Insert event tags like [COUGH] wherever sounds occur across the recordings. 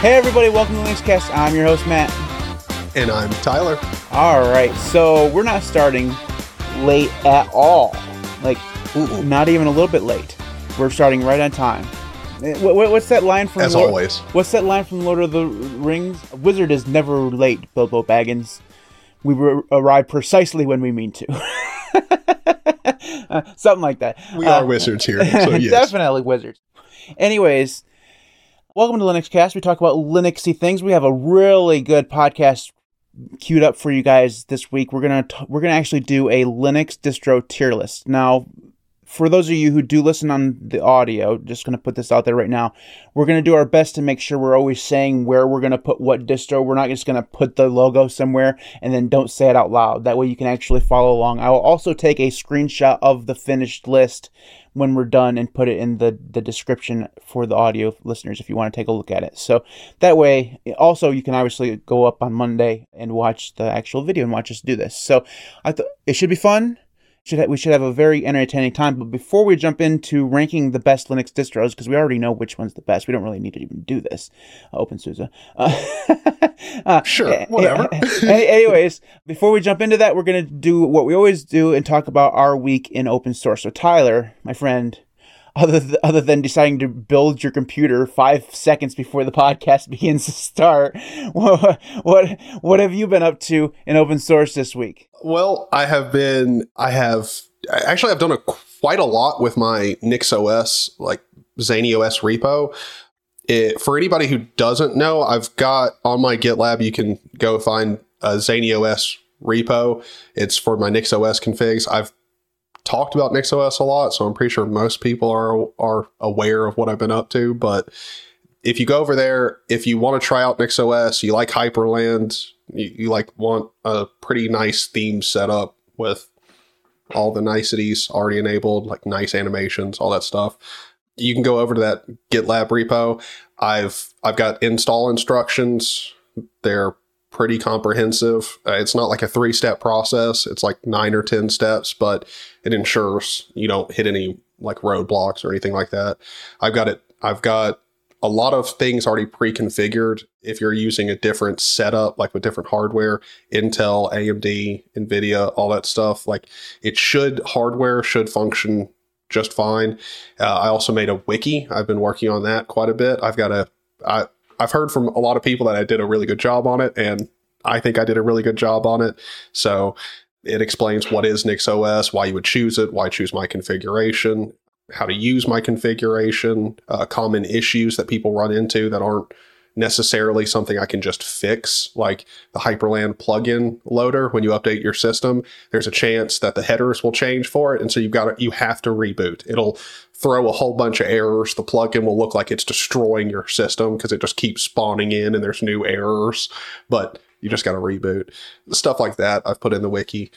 Hey everybody, welcome to Linuxcast. I'm your host Matt. And I'm Tyler. All right, so we're not starting late at all. Like, not even a little bit late. We're starting right on time. Eh, wh- wh- What's that line from? As Lord- always. What's that line from Lord of the Rings? A wizard is never late, Bilbo Baggins. We re- arrive precisely when we mean to. [LAUGHS] Uh, something like that. We Uh, are wizards here, so [LAUGHS] yes. Definitely wizards. Anyways, welcome to Linux Cast. We talk about Linuxy things. We have a really good podcast queued up for you guys this week. We're gonna t- we're gonna actually do a Linux distro tier list. Now, for those of you who do listen on the audio, just gonna put this out there right now. We're gonna do our best to make sure we're always saying where we're gonna put what distro. We're not just gonna put the logo somewhere and then don't say it out loud. That way you can actually follow along. I will also take a screenshot of the finished list when we're done and put it in the, the description for the audio listeners if you want to take a look at it. So that way, also you can obviously go up on Monday and watch the actual video and watch us do this. So I thought it should be fun. Should ha- we should have a very entertaining time. But before we jump into ranking the best Linux distros, because we already know which one's the best, we don't really need to even do this. Uh, OpenSUSE. Uh, [LAUGHS] uh, Sure, whatever. [LAUGHS] any- anyways, before we jump into that, we're going to do what we always do and talk about our week in open source. So, Tyler, my friend, other th- other than deciding to build your computer five seconds before the [LAUGHS] podcast begins to start, [LAUGHS] what what, what have you been up to in open source this week? Well, I have been, I have, actually, I've done a, quite a lot with my NixOS, like ZaneyOS repo. It, for anybody who doesn't know, I've got on my GitLab, you can go find a ZaneyOS repo. It's for my NixOS configs. I've talked about NixOS a lot, so I'm pretty sure most people are are aware of what I've been up to. But if you go over there, if you want to try out NixOS, you like Hyprland, you, you like want a pretty nice theme set up with all the niceties already enabled, like nice animations, all that stuff. You can go over to that GitLab repo. I've I've got install instructions. They're pretty comprehensive. Uh, it's not like a three step process. It's like nine or ten steps, but it ensures you don't hit any like roadblocks or anything like that. I've got it. I've got a lot of things already pre-configured if you're using a different setup like with different hardware intel amd nvidia all that stuff like it should hardware should function just fine uh, i also made a wiki i've been working on that quite a bit i've got a I, i've heard from a lot of people that i did a really good job on it and i think i did a really good job on it. So it explains what is nixos why you would choose it why choose my configuration how to use my configuration, uh, common issues that people run into that aren't necessarily something I can just fix, like the Hyprland plugin loader. When you update your system, there's a chance that the headers will change for it, and so you've got to, you have to reboot. It'll throw a whole bunch of errors. The plugin will look like it's destroying your system because it just keeps spawning in and there's new errors, but you just got to reboot. Stuff like that I've put in the wiki.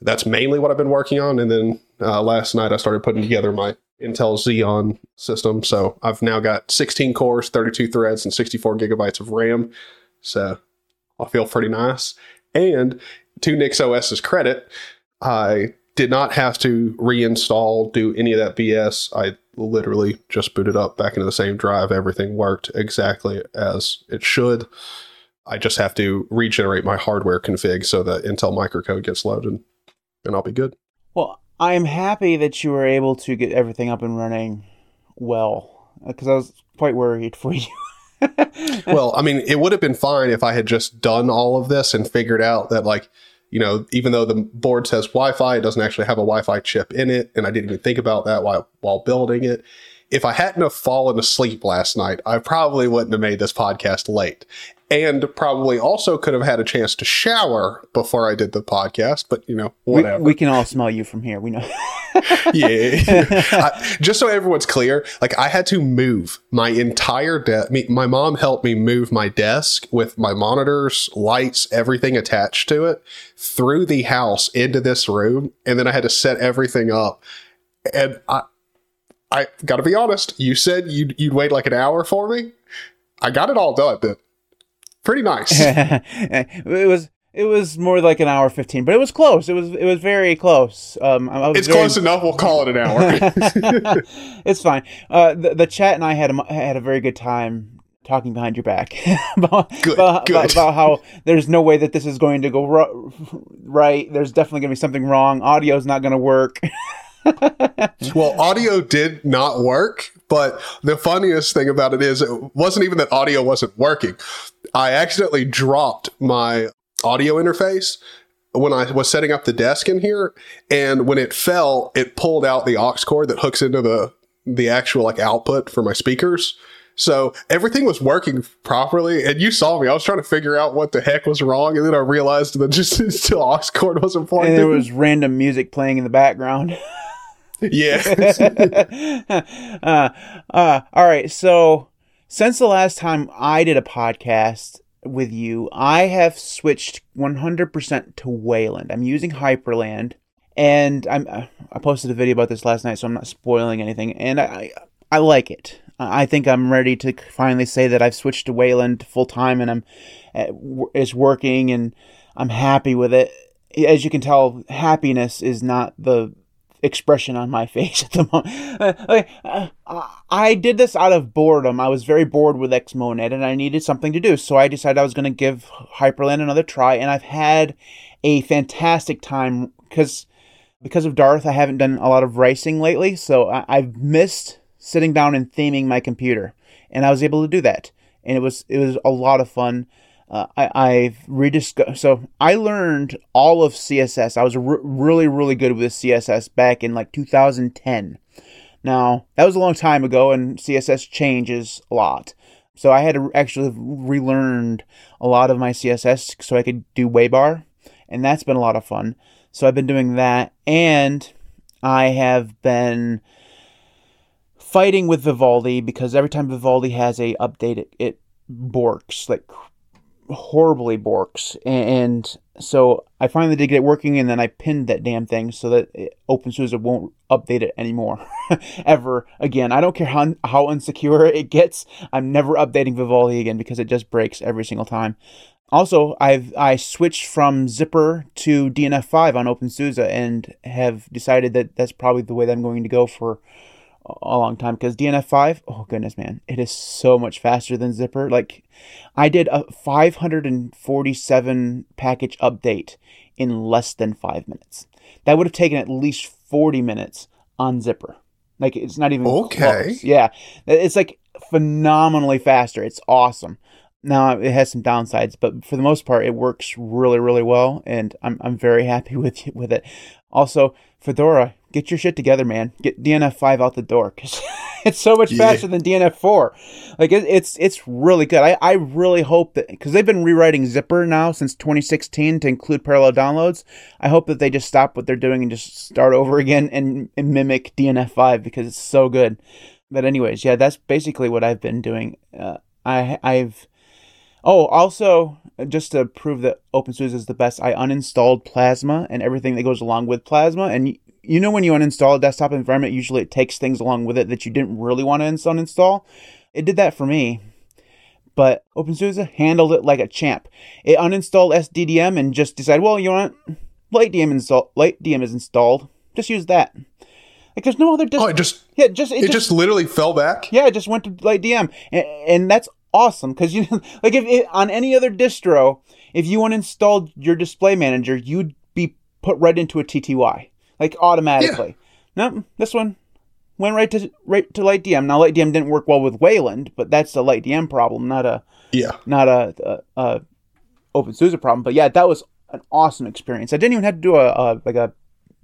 That's mainly what I've been working on, and then uh, last night I started putting together my Intel Xeon system. So I've now got 16 cores, 32 threads, and 64 gigabytes of RAM. So I feel pretty nice. And to NixOS's credit, I did not have to reinstall, do any of that BS. I literally just booted up back into the same drive. Everything worked exactly as it should. I just have to regenerate my hardware config so that Intel microcode gets loaded, and I'll be good. Well, I'm happy that you were able to get everything up and running well, because I was quite worried for you. [LAUGHS] well, I mean, it would have been fine if I had just done all of this and figured out that, like, you know, even though the board says Wi-Fi, it doesn't actually have a Wi-Fi chip in it, and I didn't even think about that while while building it. If I hadn't have fallen asleep last night, I probably wouldn't have made this podcast late, and probably also could have had a chance to shower before I did the podcast. But you know, we, whatever. we can all smell you from here. We know. [LAUGHS] yeah. [LAUGHS] I, just so everyone's clear, like I had to move my entire desk. My mom helped me move my desk with my monitors, lights, everything attached to it through the house into this room, and then I had to set everything up. And I, I got to be honest. You said you'd you'd wait like an hour for me. I got it all done. But pretty nice. [LAUGHS] it was it was more like an hour fifteen, but it was close. It was it was very close. Um, I was it's very- close enough. We'll call it an hour. [LAUGHS] it's fine. Uh, the, the chat and I had a, had a very good time talking behind your back [LAUGHS] about, Good, about, good. about- about how there's no way that this is going to go right. There's definitely going to be something wrong. Audio's not going to work. Well, audio did not work, but the funniest thing about it is it wasn't even that audio wasn't working. I accidentally dropped my audio interface when I was setting up the desk in here, and when it fell, it pulled out the aux cord that hooks into the the actual like output for my speakers. So everything was working properly, and you saw me. I was trying to figure out what the heck was wrong, and then I realized that [LAUGHS] just the aux cord wasn't plugged and in. there was random music playing in the background. [LAUGHS] yeah. [LAUGHS] uh, uh, all right. So, since the last time I did a podcast with you, I have switched 100% to Wayland. I'm using Hyprland, and I'm uh, I posted a video about this last night, so I'm not spoiling anything. And I I like it. I think I'm ready to finally say that I've switched to Wayland full time, and I'm uh, it's working, and I'm happy with it. As you can tell, happiness is not the expression on my [LAUGHS] face at the moment. Uh, like, uh, I did this out of boredom. I was very bored with Xmonad and I needed something to do. So I decided I was going to give Hyprland another try and I've had a fantastic time because because of Darth, I haven't done a lot of ricing lately. So I, I've missed sitting down and theming my computer and I was able to do that. And it was it was a lot of fun. Uh, I, I've rediscovered. So I learned all of CSS. I was re- really, really good with CSS back in like 2010. Now that was a long time ago, and CSS changes a lot. So I had to actually relearned a lot of my CSS so I could do Waybar, and that's been a lot of fun. So I've been doing that, and I have been fighting with Vivaldi because every time Vivaldi has a update, it, it borks like horribly borks. And so i finally did get it working and then i pinned that damn thing so that openSUSE won't update it anymore [LAUGHS] ever again. I don't care how, how unsecure it gets i'm never updating vivaldi again because it just breaks every single time. Also i've i switched from Zypper to dnf5 on openSUSE and have decided that that's probably the way that i'm going to go for a long time because DNF5, oh goodness, man, it is so much faster than Zypper. Like, I did a 547 package update in less than five minutes. That would have taken at least 40 minutes on Zypper. Like, it's not even Okay. close. Yeah, it's like phenomenally faster. It's awesome. Now it has some downsides, but for the most part, it works really, really well, and I'm I'm very happy [LAUGHS] with with it. Also, Fedora, get your shit together, man. Get DNF five out the door because [LAUGHS] it's so much Yeah. faster than DNF four. Like it, it's it's really good. I I really hope that because they've been rewriting Zypper now since 2016 to include parallel downloads. I hope that they just stop what they're doing and just start over again and, and mimic DNF five because it's so good. But anyways, yeah, that's basically what I've been doing. Uh, I I've Oh, also, just to prove that OpenSUSE is the best, I uninstalled Plasma and everything that goes along with Plasma. And you know, when you uninstall a desktop environment, usually it takes things along with it that you didn't really want to uninstall. It did that for me. But OpenSUSE handled it like a champ. It uninstalled SDDM and just decided, well, you want LightDM install LightDM is installed. Just use that. Like there's no other dist- Oh, it just yeah, just it just literally fell back. yeah, it just went to Light DM, and, and that's awesome because you [LAUGHS] like if it, on any other distro, if you uninstalled your display manager, you'd be put right into a TTY like automatically. No, this one went right to right to Light DM. Now Light DM didn't work well with Wayland, but that's a Light DM problem, not a Yeah. not a, a, a OpenSUSE problem. But yeah, that was an awesome experience. I didn't even have to do a, a like a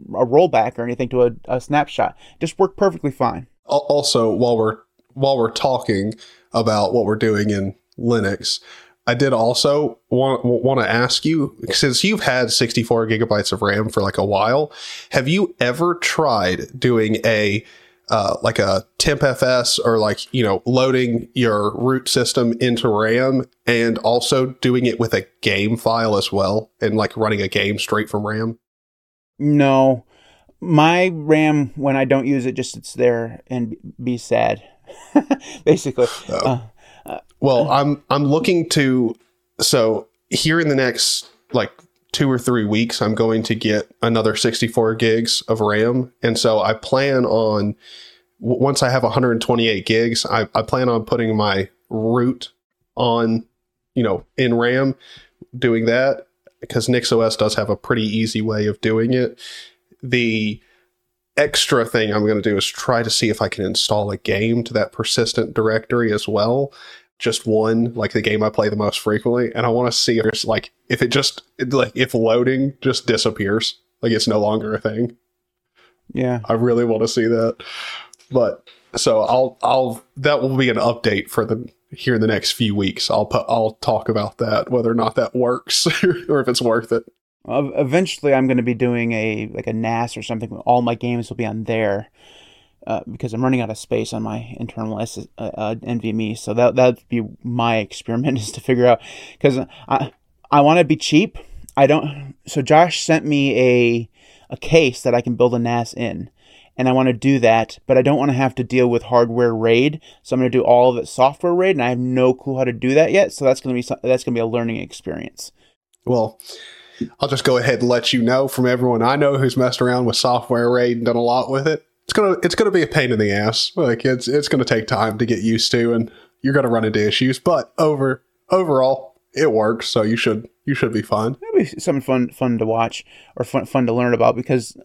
a rollback or anything to a, a snapshot. Just worked perfectly fine. Also, while we're while we're talking about what we're doing in Linux, I did also want want to ask you since you've had 64 gigabytes of RAM for like a while, have you ever tried doing a uh, like a tmpfs or like you know loading your root system into RAM and also doing it with a game file as well and like running a game straight from RAM? No, my RAM when I don't use it just sits there and be sad. [LAUGHS] Basically, Oh. uh, Well, I'm I'm looking to so here in the next like two or three weeks, I'm going to get another 64 gigs of RAM, and so I plan on once I have 128 gigs, I, I plan on putting my root on, you know, in RAM doing that because NixOS does have a pretty easy way of doing it. The extra thing I'm going to do is try to see if I can install a game to that persistent directory as well. Just one, like the game I play the most frequently, and I want to see if there's like if it just like if loading just disappears, like it's no longer a thing. Yeah, I really want to see that. But so I'll I'll that will be an update for the here in the next few weeks. I'll put I'll talk about that whether or not that works [LAUGHS] or if it's worth it. Eventually, I'm going to be doing a like a NAS or something. All my games will be on there uh, because I'm running out of space on my internal uh, uh NVMe. So that that'd be my experiment [LAUGHS] is to figure out because I I want to be cheap. I don't. So Josh sent me a a case that I can build a NAS in and I want to do that, but I don't want to have to deal with hardware RAID. So I'm going to do all of it software RAID, and I have no clue how to do that yet. So that's going to be that's going to be a learning experience. Well, I'll just go ahead and let you know from everyone I know who's messed around with software RAID and done a lot with it. It's gonna it's gonna be a pain in the ass. Like it's it's gonna take time to get used to, and you're gonna run into issues. But over overall, it works. So you should you should be fine. It'll be something fun fun to watch or fun fun to learn about because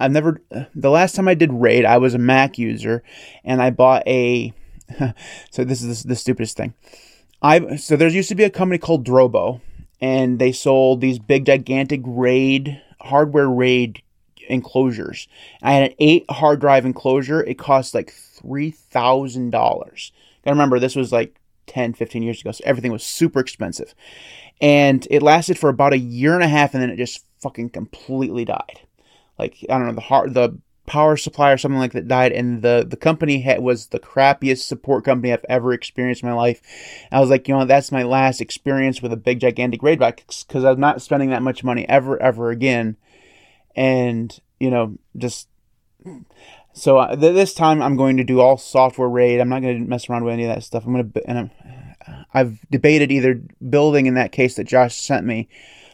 I've never. The last time I did raid, I was a Mac user, and I bought a. [LAUGHS] so this is the, the stupidest thing. I so there used to be a company called Drobo, and they sold these big gigantic raid hardware raid enclosures. I had an eight hard drive enclosure. It cost like three thousand dollars. I remember this was like 10, 15 years ago, so everything was super expensive. And it lasted for about a year and a half, and then it just fucking completely died like I don't know the heart the power supply or something like that died, and the the company had, was the crappiest support company I've ever experienced in my life. I was like, you know, that's my last experience with a big gigantic raid box because I'm not spending that much money ever ever again, and you know just. So uh, th- this time I'm going to do all software raid. I'm not going to mess around with any of that stuff. I'm going to and I'm, I've debated either building in that case that Josh sent me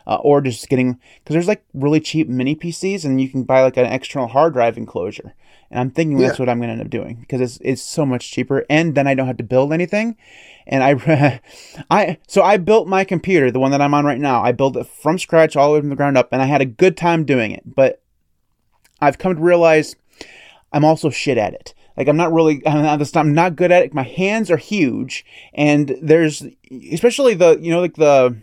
uh, or just getting because there's like really cheap mini PCs and you can buy like an external hard drive enclosure. And I'm thinking yeah. that's what I'm going to end up doing because it's it's so much cheaper and then I don't have to build anything. And I [LAUGHS] I so I built my computer, the one that I'm on right now. I built it from scratch all the way from the ground up and I had a good time doing it. But I've come to realize I'm also shit at it. Like I'm not really, [LAUGHS] I'm not, I'm not good at it. My hands are huge, and there's especially the, you know, like the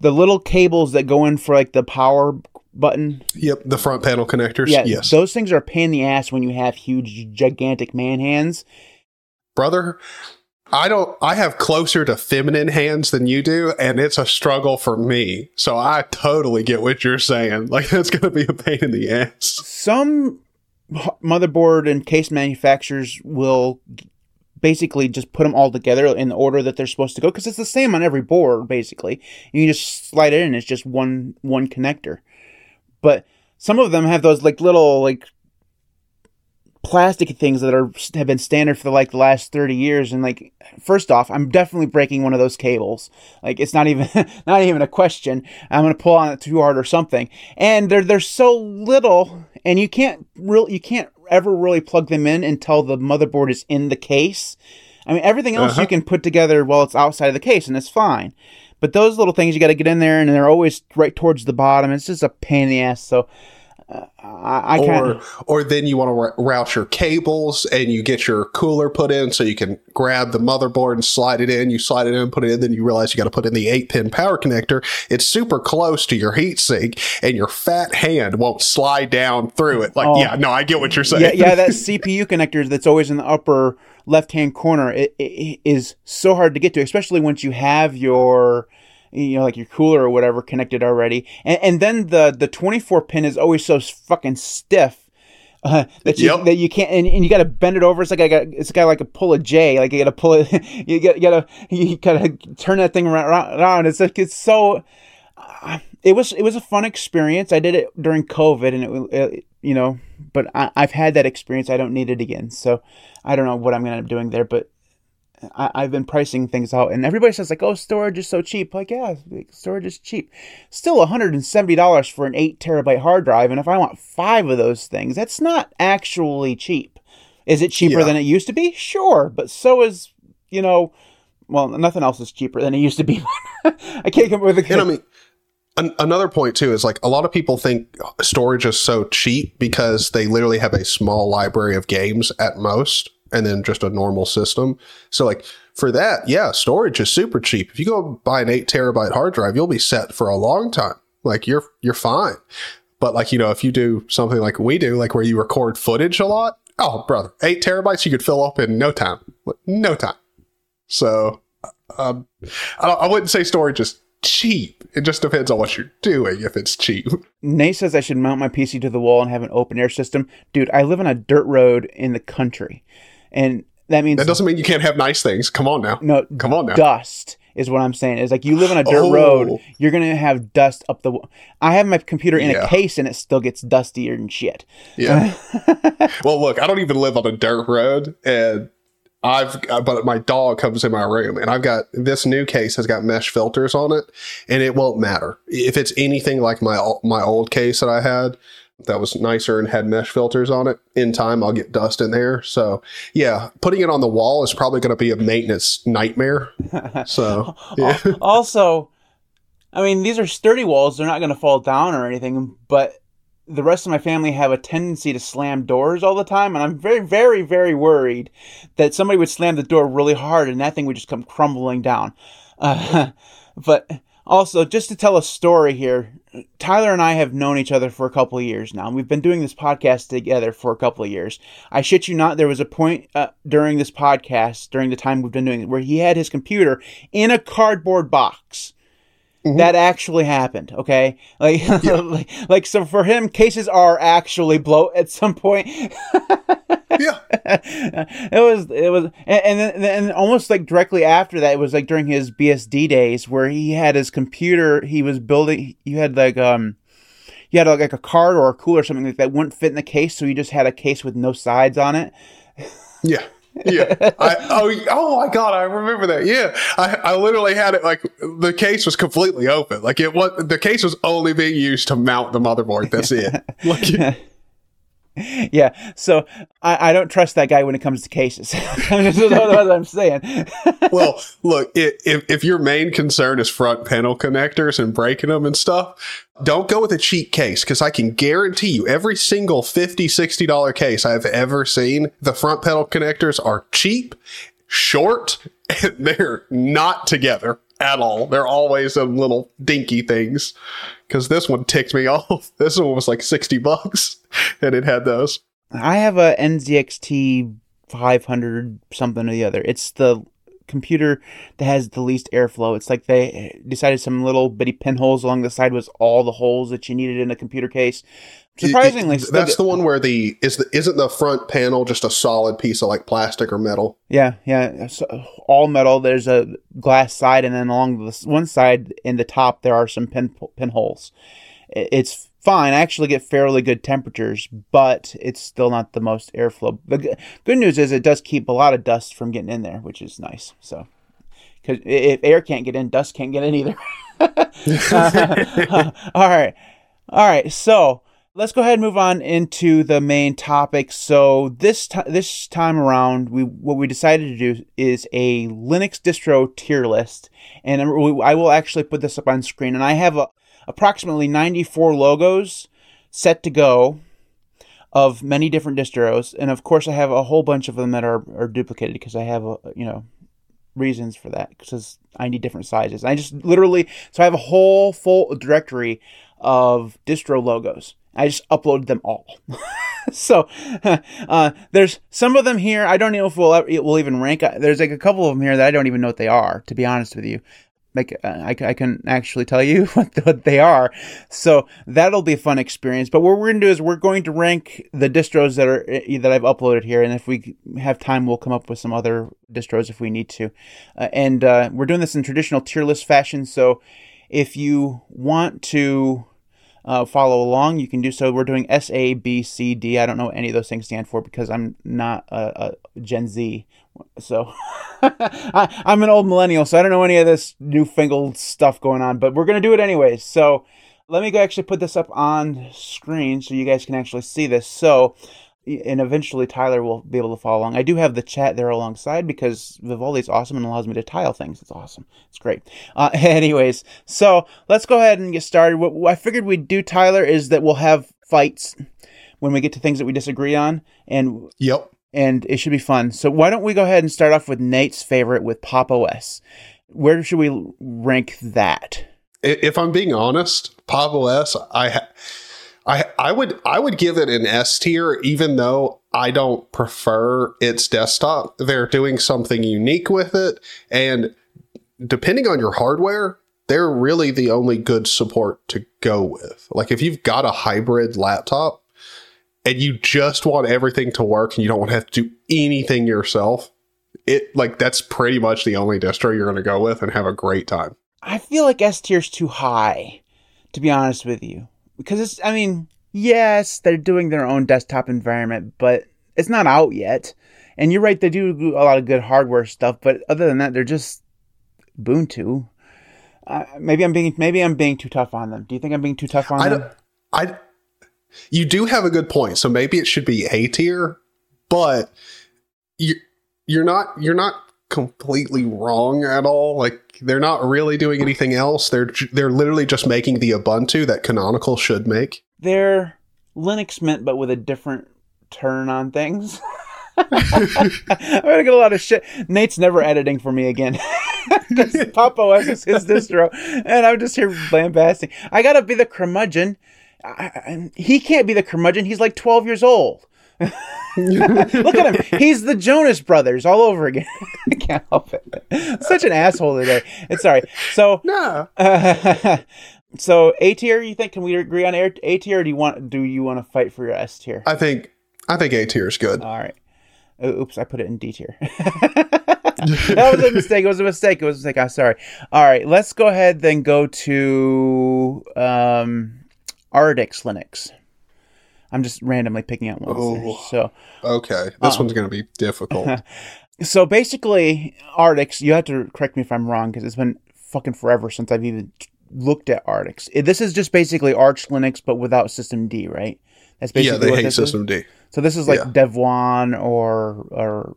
the little cables that go in for like the power button. Yep, the front panel connectors. Yeah, yes. Those things are a pain in the ass when you have huge, gigantic man hands. Brother, I don't I have closer to feminine hands than you do, and it's a struggle for me. So I totally get what you're saying. [LAUGHS] Like that's gonna be a pain in the ass. Some motherboard and case manufacturers will basically just put them all together in the order that they're supposed to go because it's the same on every board basically you just slide it in it's just one one connector but some of them have those like little like plastic things that are have been standard for like the last 30 years and like first off i'm definitely breaking one of those cables like it's not even [LAUGHS] not even a question i'm going to pull on it too hard or something and they're they're so little and you can't really you can't ever really plug them in until the motherboard is in the case. I mean, everything else uh-huh. you can put together while it's outside of the case, and it's fine. But those little things you got to get in there, and they're always right towards the bottom. It's just a pain in the ass. So uh, I, I or or then you want to route your cables and you get your cooler put in so you can grab the motherboard and slide it in. You slide it in, put it in, then you realize you got to put in the eight pin power connector. It's super close to your heatsink, and your fat hand won't slide down through it. Like, oh, yeah, no, I get what you're saying. Yeah, yeah, that [LAUGHS] CPU connector that's always in the upper left hand corner it, it is so hard to get to, especially once you have your you know, like your cooler or whatever connected already. And, and then the, the 24 pin is always so fucking stiff. Uh, [LAUGHS] that you yep. that you can't and, and you got to bend it over. It's like I got it's got like a pull a J. Like you got to pull it. [LAUGHS] You got you got to you got to turn that thing around. around. It's like it's so. Uh, it was it was a fun experience. I did it during COVID, and it, it you know, but I, I've had that experience. I don't need it again. So I don't know what I'm gonna end up doing there, but I, have been pricing things out, and everybody says like, "Oh, storage is so cheap." Like, yeah, storage is cheap. Still, one hundred and seventy dollars for an eight terabyte hard drive, and if I want five of those things, that's not actually cheap. Is it cheaper yeah. than it used to be? Sure, but so is you know well, nothing else is cheaper than it used to be. [LAUGHS] I can't come up with a And I mean, an- another point too is like a lot of people think storage is so cheap because they literally have a small library of games at most and then just a normal system. So like for that, yeah, storage is super cheap. If you go buy an eight terabyte hard drive, you'll be set for a long time. Like you're you're fine. But like, you know, if you do something like we do, like where you record footage a lot, oh brother, eight terabytes you could fill up in no time. No time. So um, I, wouldn't say storage is cheap. It just depends on what you're doing if it's cheap. [LAUGHS] Nate says I should mount my PC to the wall and have an open air system. Dude, I live on a dirt road in the country. And that means That doesn't mean you can't have nice things. Come on now. no Come on now. dust is what I'm saying. Is like you live on a dirt Oh. road, you're gonna have dust up the. w- I have my computer in a case and it still gets dustier and shit. Yeah. [LAUGHS] well, look, I don't even live on a dirt road, and I've uh, but my dog comes in my room, and I've got this new case has got mesh filters on it, and it won't matter if it's anything like my my old case that I had that was nicer and had mesh filters on it. In time, I'll get dust in there. So yeah, putting it on the wall is probably going to be a maintenance nightmare. [LAUGHS] So yeah. [LAUGHS] also, I mean, these are sturdy walls. They're not going to fall down or anything, but the rest of my family have a tendency to slam doors all the time. And I'm very, very, very worried that somebody would slam the door really hard and that thing would just come crumbling down. Uh, [LAUGHS] but also, just to tell a story here, Tyler and I have known each other for a couple of years now. We've been doing this podcast together for a couple of years. I shit you not, there was a point uh, during this podcast, during the time we've been doing it, where he had his computer in a cardboard box. Mhm. That actually happened, okay? Like, [LAUGHS] like, like, so for him, cases are actually blow at some point. [LAUGHS] yeah. it was it was and and, then, and almost like directly after that it was like during his BSD days where he had his computer he was building you had like um you had like a card or a cooler or something like that wouldn't fit in the case so you just had a case with no sides on it Yeah. Yeah. [LAUGHS] I, oh, oh my God. I remember that. Yeah. I, I literally had it like the case was completely open. Like it was, the case was only being used to mount the motherboard. That's it. [LAUGHS] Like, [LAUGHS] yeah so I, I don't trust that guy when it comes to cases. [LAUGHS] That's what I'm saying. [LAUGHS] Well, look, if, if your main concern is front panel connectors and breaking them and stuff, don't go with a cheap case because I can guarantee you every single $50, $60 case I've ever seen, the front panel connectors are cheap, short, and they're not together at all. They're always some little dinky things. Because this one ticked me [LAUGHS] off. This one was like 60 bucks [LAUGHS] and it had those. I have a NZXT 500 something or the other. It's the computer that has the least airflow. It's like they decided some little bitty pinholes along the side was all the holes that you needed in a computer case. Surprisingly, It- that's the one where the is the isn't the front panel just a solid piece of like plastic or metal? yeah, yeah, all metal. There's a glass side, and then along the one side in the top there are some pin pinholes. It's fine. I actually get fairly good temperatures, but it's still not the most airflow. The good news is it does keep a lot of dust from getting in there, which is nice. So, because if air can't get in, dust can't get in either. [LAUGHS] [LAUGHS] Uh, [LAUGHS] all right, all right. So let's go ahead and move on into the main topic. So this ti this time around, we what we decided to do is a Linux distro tier list, and I will actually put this up on screen. And I have a, approximately 94 logos set to go of many different distros, and of course I have a whole bunch of them that are, are duplicated because I have a, you know reasons for that because I need different sizes. I just literally so I have a whole full directory of distro logos. I just uploaded them all. [LAUGHS] so [LAUGHS] uh, there's some of them here. I don't know if we'll we'll even rank. There's like a couple of them here that I don't even know what they are. To be honest with you, like uh, I, I can actually tell you [LAUGHS] what, what they are. So that'll be a fun experience. But what we're gonna do is we're going to rank the distros that are that I've uploaded here, and if we have time, we'll come up with some other distros if we need to. Uh, and uh, we're doing this in traditional tier list fashion. So if you want to uh, follow along, you can do so. We're doing S, A, B, C, D. I don't know any of those things stand for because I'm not a, a Gen Z. So [LAUGHS] I, I'm an old millennial, so I don't know any of this newfangled stuff going on, but we're going to do it anyways. So let me go actually put this up on screen so you guys can actually see this. So and eventually Tyler will be able to follow along. I do have the chat there alongside because Vivaldi's awesome and allows me to tile things. It's awesome. It's great. Uh, [LAUGHS] anyways, so let's go ahead and get started. What I figured we'd do, Tyler, is that we'll have fights when we get to things that we disagree on, and Yep. and it should be fun. So why don't we go ahead and start off with Nate's favorite with Pop OS? Where should we rank that? If I'm being honest, Pop OS, I, ha- I, I would, I would give it an S tier, even though I don't prefer its desktop. They're doing something unique with it, and depending on your hardware, they're really the only good support to go with. Like if you've got a hybrid laptop and you just want everything to work and you don't want to have to do anything yourself, it like that's pretty much the only distro you're going to go with and have a great time. I feel like S tier's too high, to be honest with you. Because it's, I mean, yes, they're doing their own desktop environment, but it's not out yet. And you're right, they do a lot of good hardware stuff, but other than that, they're just Ubuntu. Uh, maybe I'm being maybe I'm being too tough on them. Do you think I'm being too tough on I them? I. You do have a good point. So maybe it should be A tier, but you you're not you're not completely wrong at all. Like they're not really doing anything else. They're they're literally just making the Ubuntu that Canonical should make. They're Linux mint, but with a different turn on things. [LAUGHS] I'm gonna get a lot of shit. Nate's never editing for me again. [LAUGHS] [LAUGHS] Pop OS is his distro, and I'm just here lambasting. I gotta be the curmudgeon. I, I, he can't be the curmudgeon. He's like 12 years old. [LAUGHS] Look at him. He's the Jonas Brothers all over again. [LAUGHS] I can't help it. Such an asshole today. It's sorry. So no. uh, [LAUGHS] so A tier, you think? Can we agree on A A tier? Do you want? Do you want to fight for your S tier? I think I think A tier is good. All right. Oh, oops, I put it in D tier. that was a mistake. It was a mistake. It was a mistake. I'm sorry. All right, let's go ahead then go to um, Artix Linux. I'm just randomly picking out ones. there. Oh. So Okay, this Uh-uh. one's going to be difficult. [LAUGHS] so basically, Artix. You have to correct me if I'm wrong because it's been fucking forever since I've even looked at Artix. Eh, This is just basically Arch Linux, but without System D, right? That's basically yeah, they what hate this is? System D. So this is like Yeah. Devuan or or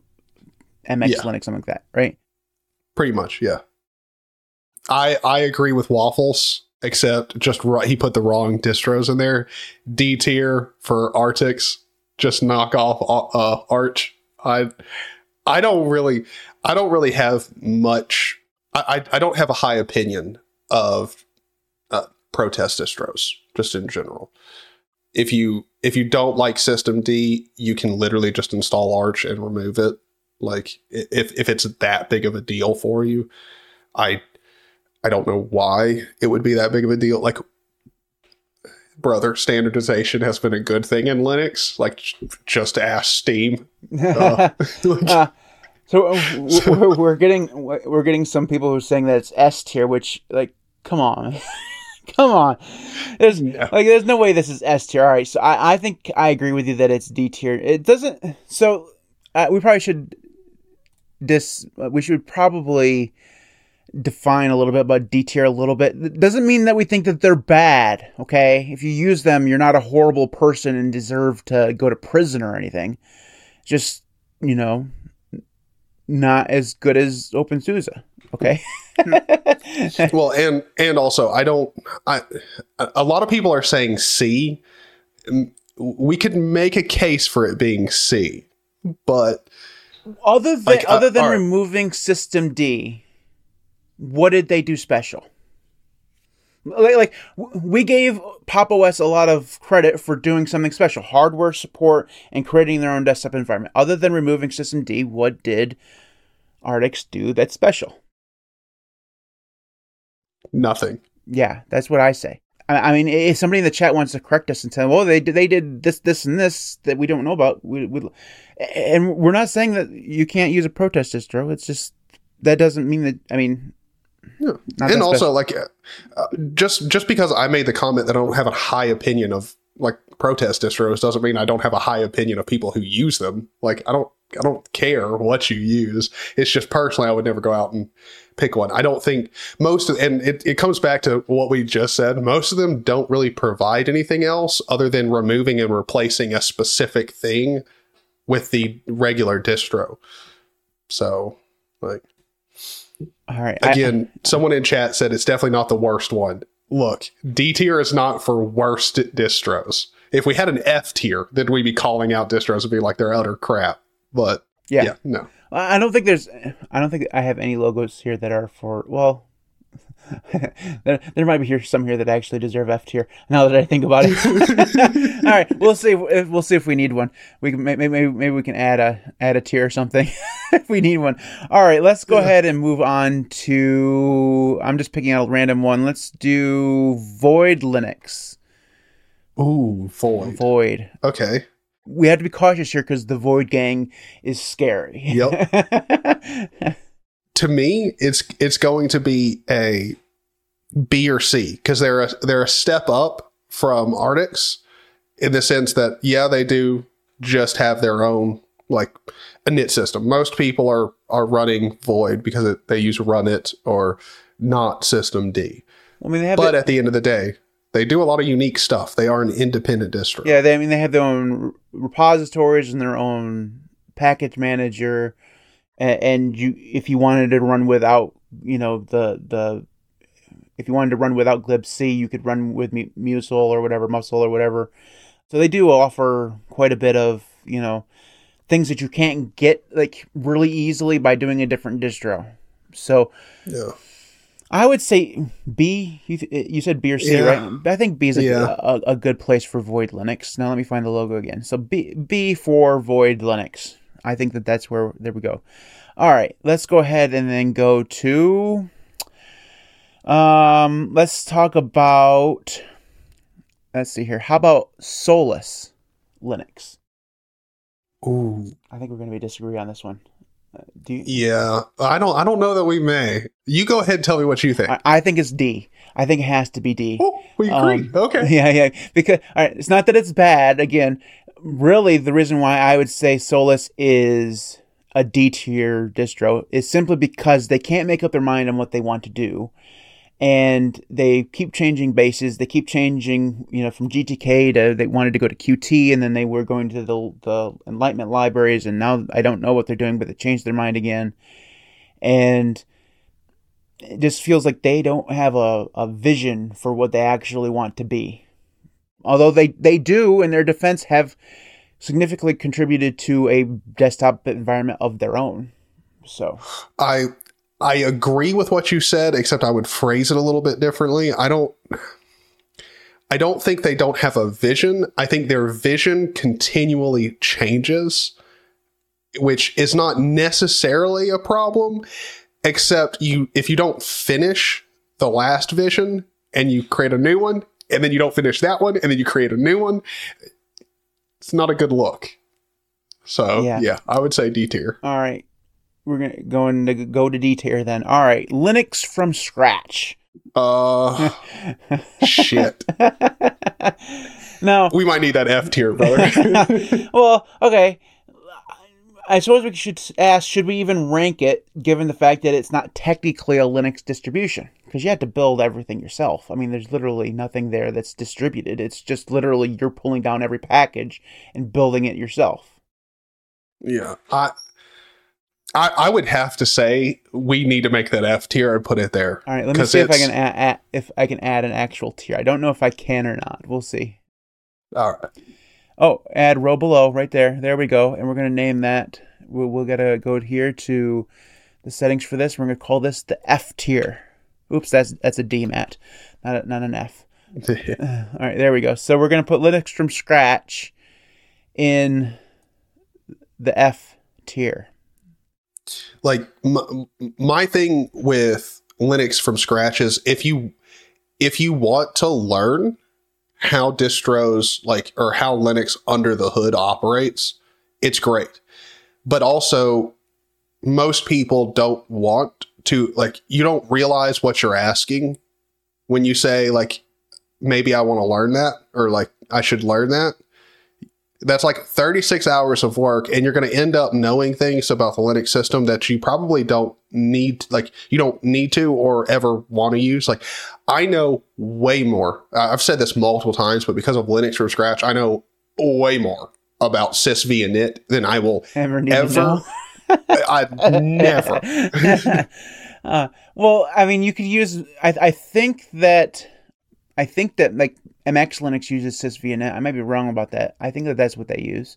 MX Yeah. Linux, something like that, right? Pretty much, yeah. I I agree with Waffles, except just ri- he put the wrong distros in there. D tier for Artix, just knock off uh, uh, Arch. I I don't really I don't really have much. I I, I don't have a high opinion of uh, protest distros, just in general. If you if you don't like System D, you can literally just install Arch and remove it. Like if if it's that big of a deal for you, I I don't know why it would be that big of a deal. Like brother, standardization has been a good thing in Linux. Like just ask Steam. [LAUGHS] Uh, like, Uh, so uh, we're, we're getting we're getting some people who are saying that it's S tier, which like, come on, [LAUGHS] come on. There's No. like there's no way this is S tier. All right, so I I think I agree with you that it's D tier. It doesn't. So uh, we probably should dis. uh, We should probably define a little bit about D tier a little bit. It doesn't mean that we think that they're bad. Okay, if you use them, you're not a horrible person and deserve to go to prison or anything. Just you know, not as good as OpenSUSE. Okay. [LAUGHS] well, and and also I don't. I a lot of people are saying C. We could make a case for it being C, but other than Like, uh, other than alright. removing System D, what did they do special? Like, like we gave Pop OS a lot of credit for doing something special, hardware support and creating their own desktop environment. Other than removing System D, what did Artix do that's special? nothing. Yeah, that's what I say. I, I mean, if somebody in the chat wants to correct us and say, "Well, they did, they did this, this, and this that we don't know about," we, we, and we're not saying that you can't use a protest distro. It's just that doesn't mean that. I mean, Yeah. not and also like uh, just just because I made the comment that I don't have a high opinion of like protest distros doesn't mean I don't have a high opinion of people who use them. Like I don't I don't care what you use. It's just personally I would never go out and pick one. I don't think most of and it, it comes back to what we just said. Most of them don't really provide anything else other than removing and replacing a specific thing with the regular distro. So like All right. again, someone in chat said it's definitely not the worst one. Look, D tier is not for worst distros. If we had an F tier, then we'd be calling out distros and be like they're utter crap. But yeah. yeah, no. I don't think there's. I don't think I have any logos here that are for. Well, [LAUGHS] there, there might be here some here that actually deserve F tier. Now that I think about it. [LAUGHS] All right, we'll see. If, we'll see if we need one. We can maybe maybe, maybe we can add a add a tier or something [LAUGHS] if we need one. All right, let's go ahead and move on to. I'm just picking out a random one. Let's do Void Linux. Ooh, void. Void. Okay. We have to be cautious here because the Void Gang is scary. Yep. To me, it's it's going to be a B or C because they're a they're a step up from Artix in the sense that yeah, they do just have their own like a knit system. Most people are are running Void because it, they use runit or not System D. I mean, they have But the- at the end of the day, they do a lot of unique stuff. They are an independent distro. Yeah, they, I mean they have their own repositories and their own package manager, and, you if you wanted to run without you know the the if you wanted to run without glibc you could run with mu- musl or whatever musl or whatever. So they do offer quite a bit of you know things that you can't get like really easily by doing a different distro. So Yeah. I would say B. You, th- eh, you said B or C, Yeah. right? I think B is a, Yeah. a, a good place for Void Linux. Now let me find the logo again. So B B for Void Linux. I think that that's where there we go. All right, let's go ahead and then go to. Um, let's talk about. Let's see here. How about Solus Linux? Ooh. I think we're going to be disagree on this one. Uh, do you, Yeah. I don't I don't know that we may. You go ahead and tell me what you think. I, I think it's D. I think it has to be D. oh, we agree. Um, okay. [LAUGHS] Yeah, yeah. Because all right, it's not that it's bad. Again, really, the reason why I would say Solus is a D tier distro is simply because they can't make up their mind on what they want to do, and they keep changing bases. They keep changing, you know, from GTK to they wanted to go to Qt, and then they were going to the the Enlightenment libraries, and now I don't know what they're doing, but they changed their mind again, and it just feels like they don't have a, a vision for what they actually want to be. Although they, they do, in their defense, have significantly contributed to a desktop environment of their own. So, I I agree with what you said, except I would phrase it a little bit differently. I don't I don't think they don't have a vision. I think their vision continually changes, which is not necessarily a problem, except you if you don't finish the last vision and you create a new one, and then you don't finish that one, and then you create a new one, it's not a good look. So Yeah. yeah, I would say D tier. all right, we're gonna going to go to D tier then. All right, Linux from scratch. Uh, [LAUGHS] shit. [LAUGHS] now, We might need that F tier, brother. [LAUGHS] well, okay. I suppose we should ask should we even rank it given the fact that it's not technically a Linux distribution? Because you have to build everything yourself. I mean, there's literally nothing there that's distributed. It's just literally you're pulling down every package and building it yourself. yeah, I, I, I would have to say we need to make that F tier and put it there. All right, let me see if I can add, add if I can add an actual tier. I don't know if I can or not. We'll see. All right. Oh, add row below right there. There we go. And we're going to name that. We'll, we'll gotta go here to the settings for this. We're going to call this the F tier. Oops, that's that's a D, Matt, not a, not an F. [LAUGHS] Uh, all right, there we go. So we're going to put Linux from scratch in the F tier. like my, my thing with Linux from scratch is if you if you want to learn how distros like or how Linux under the hood operates, it's great. But also most people don't want to like you don't realize what you're asking when you say like maybe I want to learn that or like I should learn that. That's like 36 hours of work, and you're going to end up knowing things about the Linux system that you probably don't need, like, you don't need to or ever want to use. Like, I know way more. I've said this multiple times, but because of Linux from scratch, I know way more about sysv and init than I will Ever need to ever. [LAUGHS] [LAUGHS] know? I never. [LAUGHS] uh, well, I mean, you could use. I, I think that, I think that like MX Linux uses sysvinit. I might be wrong about that. I think that that's what they use.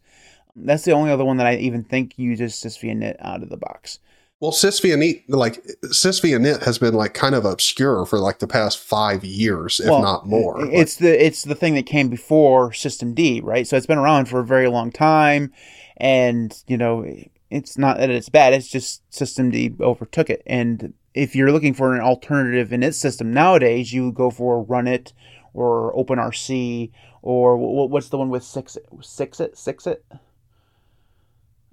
That's the only other one that I even think uses sysvinit out of the box. Well, sysv and init, like sysv and init has been like kind of obscure for like the past five years, if Well, not more. Like, It's the it's the thing that came before System D, right? So it's been around for a very long time, and you know, it's not that it's bad. It's just System D overtook it. And if you're looking for an alternative in its system nowadays, you go for runit or OpenRC or what's the one with Six Six It Six It.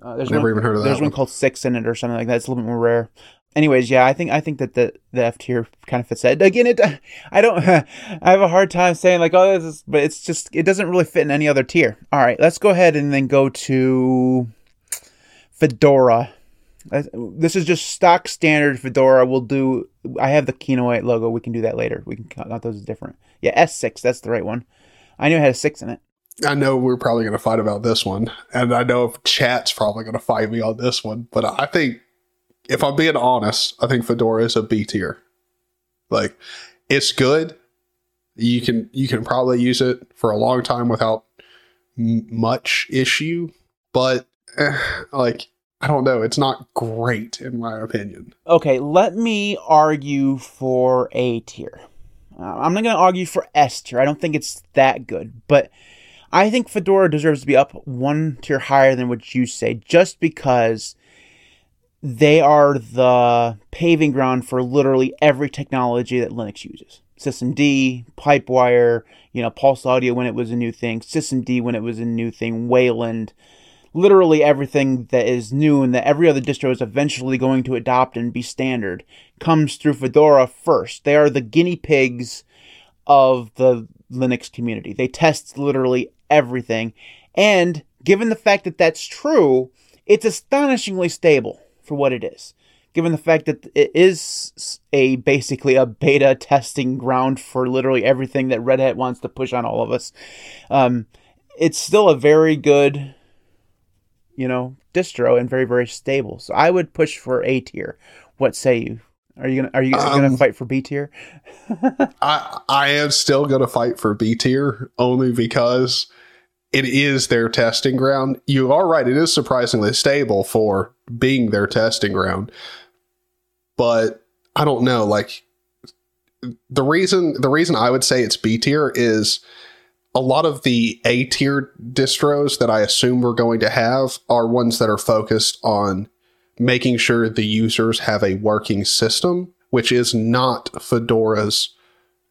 Uh, there's never one, even heard of that. there's one one. called Six in it or something like that. It's a little bit more rare. Anyways, yeah, I think I think that the the F tier kind of fits that. Again, it [LAUGHS] I don't [LAUGHS] I have a hard time saying like oh this is, but it's just it doesn't really fit in any other tier. All right, let's go ahead and then go to Fedora. Uh, This is just stock standard Fedora. We'll do. I have the Kinoite logo. We can do that later. We can count those as different. Yeah, S6. That's the right one. I knew it had a six in it. I know we're probably going to fight about this one, and I know chat's probably going to fight me on this one, but I think, if I'm being honest, I think Fedora is a B tier. Like, it's good. You can you can probably use it for a long time without m- much issue, but eh, like I don't know, it's not great in my opinion. Okay, let me argue for A tier. Uh, I'm not going to argue for S tier. I don't think it's that good, but I think Fedora deserves to be up one tier higher than what you say, just because they are the paving ground for literally every technology that Linux uses. System D, Pipewire, you know, Pulse Audio when it was a new thing, System D when it was a new thing, Wayland, literally everything that is new and that every other distro is eventually going to adopt and be standard comes through Fedora first. They are the guinea pigs of the Linux community. They test literally everything. And given the fact that that's true, it's astonishingly stable for what it is. Given the fact that it is a basically a beta testing ground for literally everything that Red Hat wants to push on all of us, um, it's still a very good you know, distro and very very stable. So I would push for A tier. What say you? Are you gonna are you gonna Um, fight for B tier? [LAUGHS] I I am still going to fight for B tier only because it is their testing ground. You are right; it is surprisingly stable for being their testing ground. But I don't know, like the reason the reason I would say it's B tier is a lot of the A tier distros that I assume we're going to have are ones that are focused on making sure the users have a working system, which is not Fedora's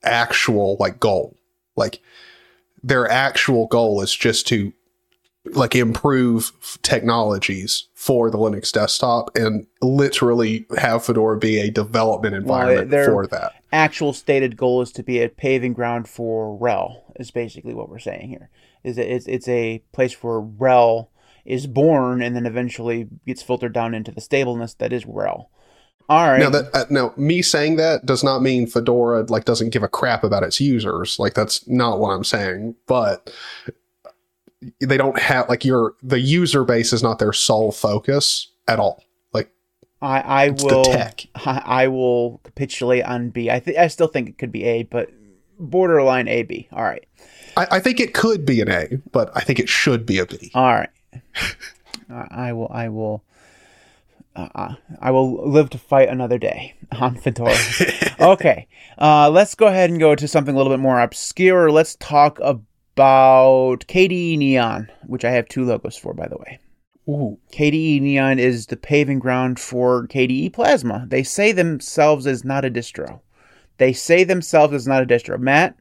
actual like goal. Like their actual goal is just to like improve technologies for the Linux desktop and literally have Fedora be a development environment they're- for that. Actual stated goal is to be a paving ground for RHEL. Is basically what we're saying here. Is that it's it's a place where RHEL is born and then eventually gets filtered down into the stableness that is RHEL. All right. Now that uh, now me saying that does not mean Fedora like doesn't give a crap about its users. Like that's not what I'm saying. But they don't have like your the user base is not their sole focus at all. Like I I will the tech. I, I will capitulate on B. I think I still think it could be A, but borderline A B. All right. I, I think it could be an A, but I think it should be a B. All right. I I will. I will. Uh, I will live to fight another day on Fedora. [LAUGHS] okay. Uh, let's go ahead and go to something a little bit more obscure. Let's talk about KDE Neon, which I have two logos for, by the way. Ooh. KDE Neon is the paving ground for KDE Plasma. They say themselves as not a distro. They say themselves as not a distro. Matt,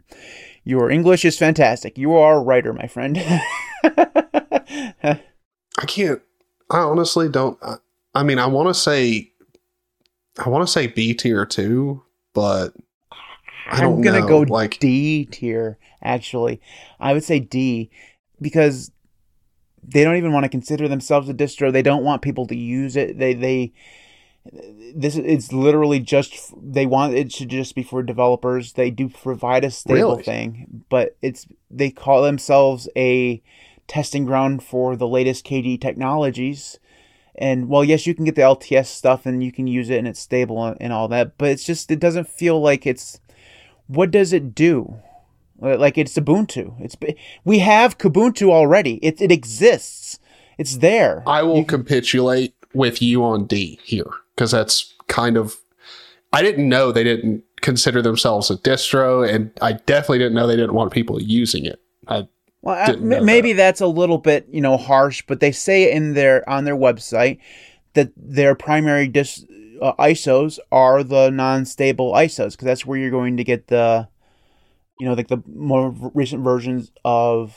your English is fantastic. You are a writer, my friend. [LAUGHS] I can't. I honestly don't. I, I mean, I want to say, I want to say B tier too, but I don't I'm gonna know, go like- D tier. Actually, I would say D because they don't even want to consider themselves a distro. They don't want people to use it. They they this it's literally just they want it should just be for developers. They do provide a stable Really? thing, but it's they call themselves a testing ground for the latest KDE technologies. And well, yes, you can get the LTS stuff and you can use it and it's stable and, and all that, but it's just it doesn't feel like it's what does it do? Like it's Ubuntu. It's we have Kubuntu already. It it exists. It's there. I will capitulate with you on D here because that's kind of. I didn't know they didn't consider themselves a distro, and I definitely didn't know they didn't want people using it. I Well, I- Didn't know m- maybe that's a little bit, you know, harsh, but they say in their on their website that their primary dis, uh, ISOs are the non-stable ISOs because that's where you're going to get the, you know, like the more recent versions of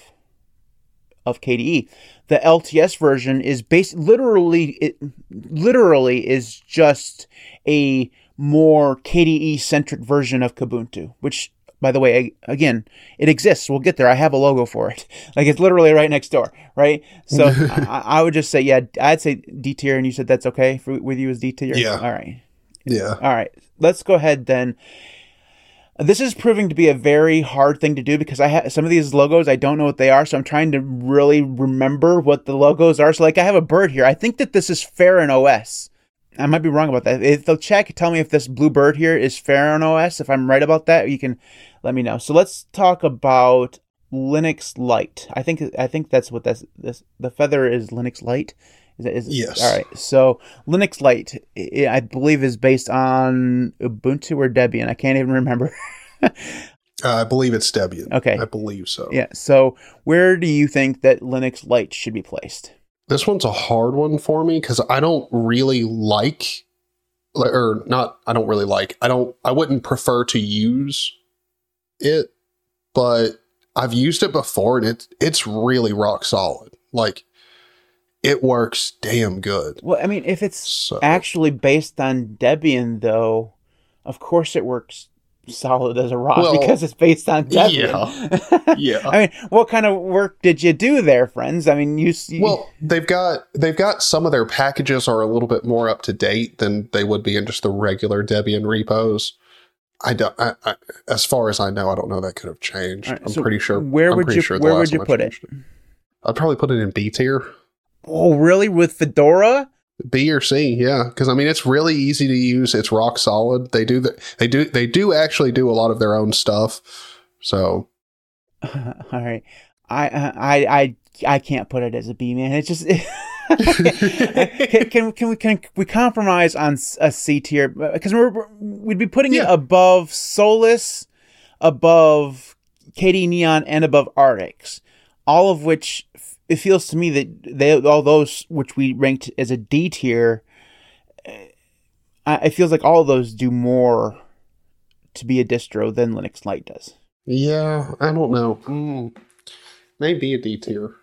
of KDE. The LTS version is based literally it literally is just a more KDE centric version of Kubuntu, which by the way, again, it exists. We'll get there. I have a logo for it. [LAUGHS] Like it's literally right next door, right? So [LAUGHS] I, I would just say, yeah, I'd say D tier, and you said that's okay for, with you as D tier. Yeah. All right. yeah. All right. Let's go ahead then. This is proving to be a very hard thing to do because I have some of these logos I don't know what they are, so I'm trying to really remember what the logos are. So like I have a bird here. I think that this is Feren OS. I might be wrong about that. If they'll check, tell me if this blue bird here is Feren OS. If I'm right about that, you can let me know. So let's talk about Linux Lite. I think I think that's what that's this the feather is Linux Lite. Is it, is Yes. All right. So Linux Lite, i believe, is based on Ubuntu or Debian. I can't even remember. [LAUGHS] Uh, I believe it's Debian. Okay. I believe so. yeah. So where do you think that Linux Lite should be placed? This one's a hard one for me because I don't really like, or not. I don't really like. I don't. I wouldn't prefer to use it, but I've used it before and it's it's really rock solid. Like it works damn good. Well, I mean, if it's So actually based on Debian, though, of course it works solid as a rock Well, because it's based on Debian. [LAUGHS] yeah. I mean, what kind of work did you do there, friends? I mean, you. Well, they've got they've got some of their packages are a little bit more up to date than they would be in just the regular Debian repos. I don't. I, I, as far as I know, I don't know that could have changed. Right, I'm so pretty sure. where I'm would you- sure where would you put it? I'd probably put it in B tier, oh, really? With Fedora? B or C. Yeah, because I mean it's really easy to use. It's rock solid. They do the, They do. They do actually do a lot of their own stuff. So [LAUGHS] All right, I uh, I I I can't put it as a B, man. It's just. [LAUGHS] can, can can we can we compromise on a C tier uh, because we're, we're- we'd be putting it above Solus, above KDE Neon, and above Artix, all of which it feels to me that they all those which we ranked as a D tier. It feels like all of those do more to be a distro than Linux Lite does. yeah, I don't know. Mm, maybe a D tier.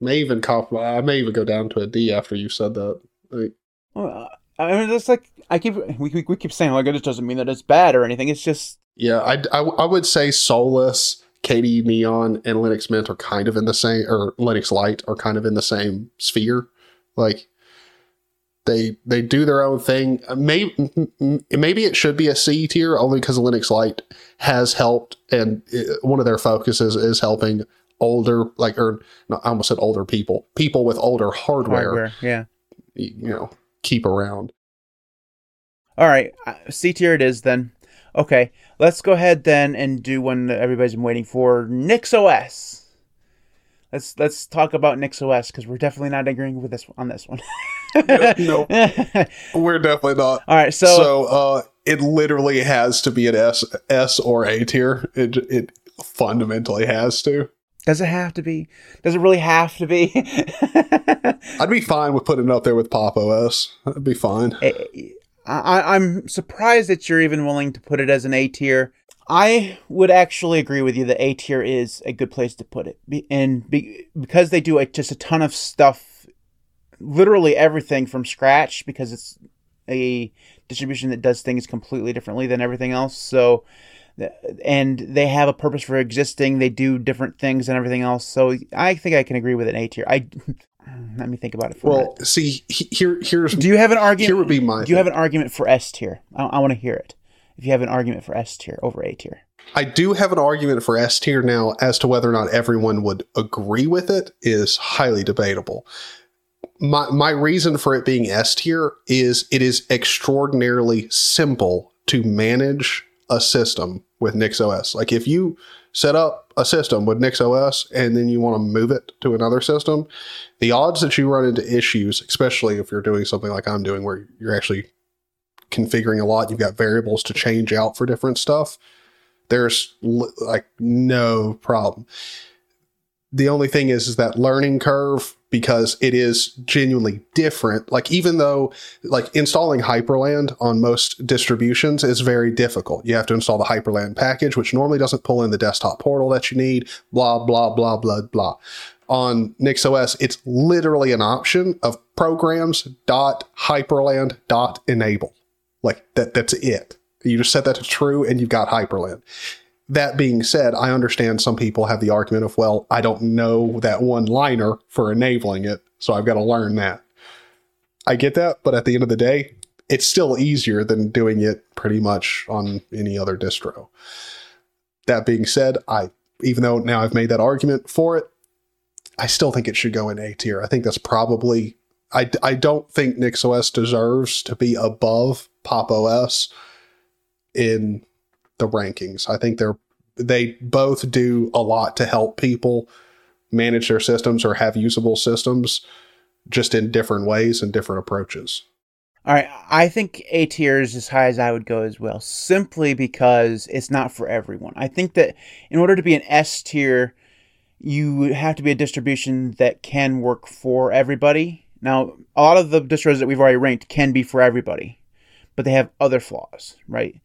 May even comp- I may even go down to a D after you said that. Like, Well, I mean, it's like I keep we, we, we keep saying like it just doesn't mean that it's bad or anything. It's just Yeah, I, I, I would say Solus, KDE Neon, and Linux Mint are kind of in the same, or Linux Lite are kind of in the same sphere. Like they they do their own thing. Maybe maybe it should be a C tier only because Linux Lite has helped, and it, one of their focuses is helping older, like or no, I almost said older people, people with older hardware, hardware. Yeah. you know, keep around. All right, uh, C tier it is then. Okay, let's go ahead then and do one that everybody's been waiting for. NixOS. Let's let's talk about NixOS because we're definitely not agreeing with this on this one. no. [LAUGHS] We're definitely not. All right, so, So, uh, it literally has to be an S, S or A tier. It it fundamentally has to. does it have to be? Does it really have to be? [LAUGHS] I'd be fine with putting it up there with Pop OS. That'd be fine. I, I'm surprised that you're even willing to put it as an A tier. I would actually agree with you that A tier is a good place to put it, and be, because they do a, just a ton of stuff, literally everything from scratch, because it's a distribution that does things completely differently than everything else. So, and they have a purpose for existing. They do different things and everything else. So I think I can agree with an A tier. I [LAUGHS] let me think about it for well, see, he- here, here's Do you have an argument? here would be my. do you have an argument for S tier? I, I want to hear it. If you have an argument for S tier over A tier. I do have an argument for S tier now as to whether or not everyone would agree with it is highly debatable. My my reason for it being S tier is it is extraordinarily simple to manage a system with NixOS. Like if you set up a system with NixOS and then you want to move it to another system, the odds that you run into issues, especially if you're doing something like I'm doing where you're actually configuring a lot, you've got variables to change out for different stuff, there's like no problem. The only thing is, is that learning curve because it is genuinely different. Like even though like installing Hyprland on most distributions is very difficult. You have to install the Hyprland package, which normally doesn't pull in the desktop portal that you need, blah, blah, blah, blah, blah. On NixOS, it's literally an option of programs dot hyprland dot enable. Like that that's it. You just set that to true and you've got Hyprland. That being said, I understand some people have the argument of, well, I don't know that one liner for enabling it, so I've got to learn that. I get that, but at the end of the day, it's still easier than doing it pretty much on any other distro. That being said, I even though now I've made that argument for it, I still think it should go in A tier. I think that's probably I, I don't think NixOS deserves to be above Pop OS in the rankings. I think they're they both do a lot to help people manage their systems or have usable systems just in different ways and different approaches. All right, I think A tier is as high as I would go as well, simply because it's not for everyone. I think that in order to be an S tier, you have to be a distribution that can work for everybody. Now, a lot of the distros that we've already ranked can be for everybody, but they have other flaws, right?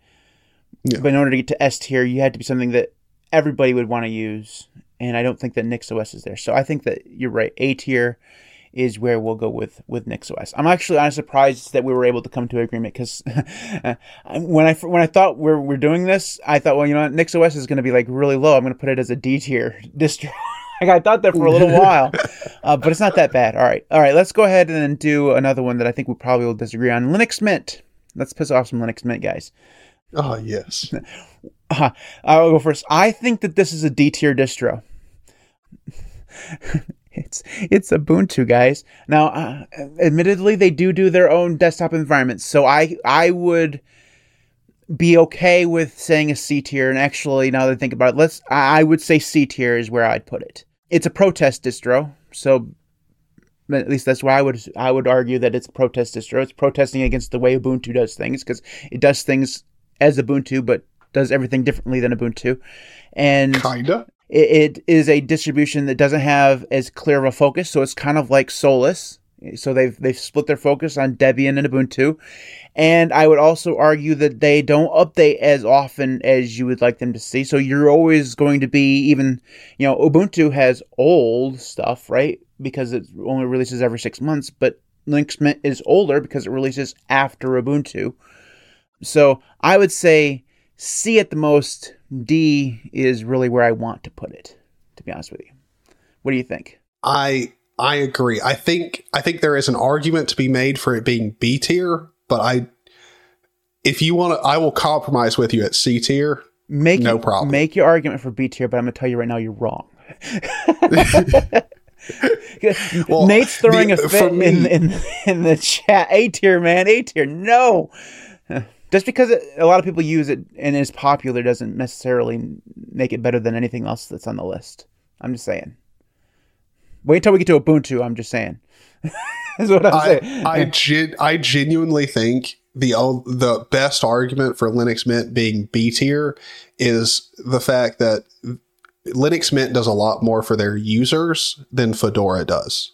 Yeah. But in order to get to S tier, you had to be something that everybody would want to use, and I don't think that NixOS is there. So I think that you're right. A tier is where we'll go with with NixOS. I'm actually honestly surprised that we were able to come to an agreement because [LAUGHS] when I when I thought we're we're doing this, I thought, well, you know, what, NixOS is going to be like really low. I'm going to put it as a D tier [LAUGHS] distro. [LAUGHS] like I thought that for a little while, uh, but it's not that bad. All right, all right. Let's go ahead and do another one that I think we probably will disagree on. Linux Mint. Let's piss off some Linux Mint guys. Oh yes. Uh, I'll go first. I think that this is a D tier distro. [LAUGHS] it's it's Ubuntu, guys. Now, uh, admittedly, they do do their own desktop environments, so I I would be okay with saying a C tier. And actually, now that I think about it, let's I I would say C tier is where I'd put it. It's a protest distro, so at least that's why I would I would argue that it's a protest distro. It's protesting against the way Ubuntu does things because it does things as Ubuntu, but does everything differently than Ubuntu. And Kinda. it, it is a distribution that doesn't have as clear of a focus, so it's kind of like Solus. So they've they've split their focus on Debian and Ubuntu, and I would also argue that they don't update as often as you would like them to see. So you're always going to be even, you know, Ubuntu has old stuff, right? Because it only releases every six months, but Linux Mint is older because it releases after Ubuntu. So I would say C at the most, D is really where I want to put it, to be honest with you. What do you think? I I agree. I think I think there is an argument to be made for it being B tier, but I if you want to I will compromise with you at C tier. Make No your- problem. Make your argument for B tier, but I'm gonna tell you right now you're wrong. [LAUGHS] Well, Nate's throwing the- a fit me- in, in in the chat. A tier, man. A tier. No. Just because it, a lot of people use it and it's popular doesn't necessarily make it better than anything else that's on the list. I'm just saying. Wait until we get to Ubuntu. I'm just saying. [LAUGHS] Is what I'm saying. I I, gen- I genuinely think the the best argument for Linux Mint being B tier is the fact that Linux Mint does a lot more for their users than Fedora does.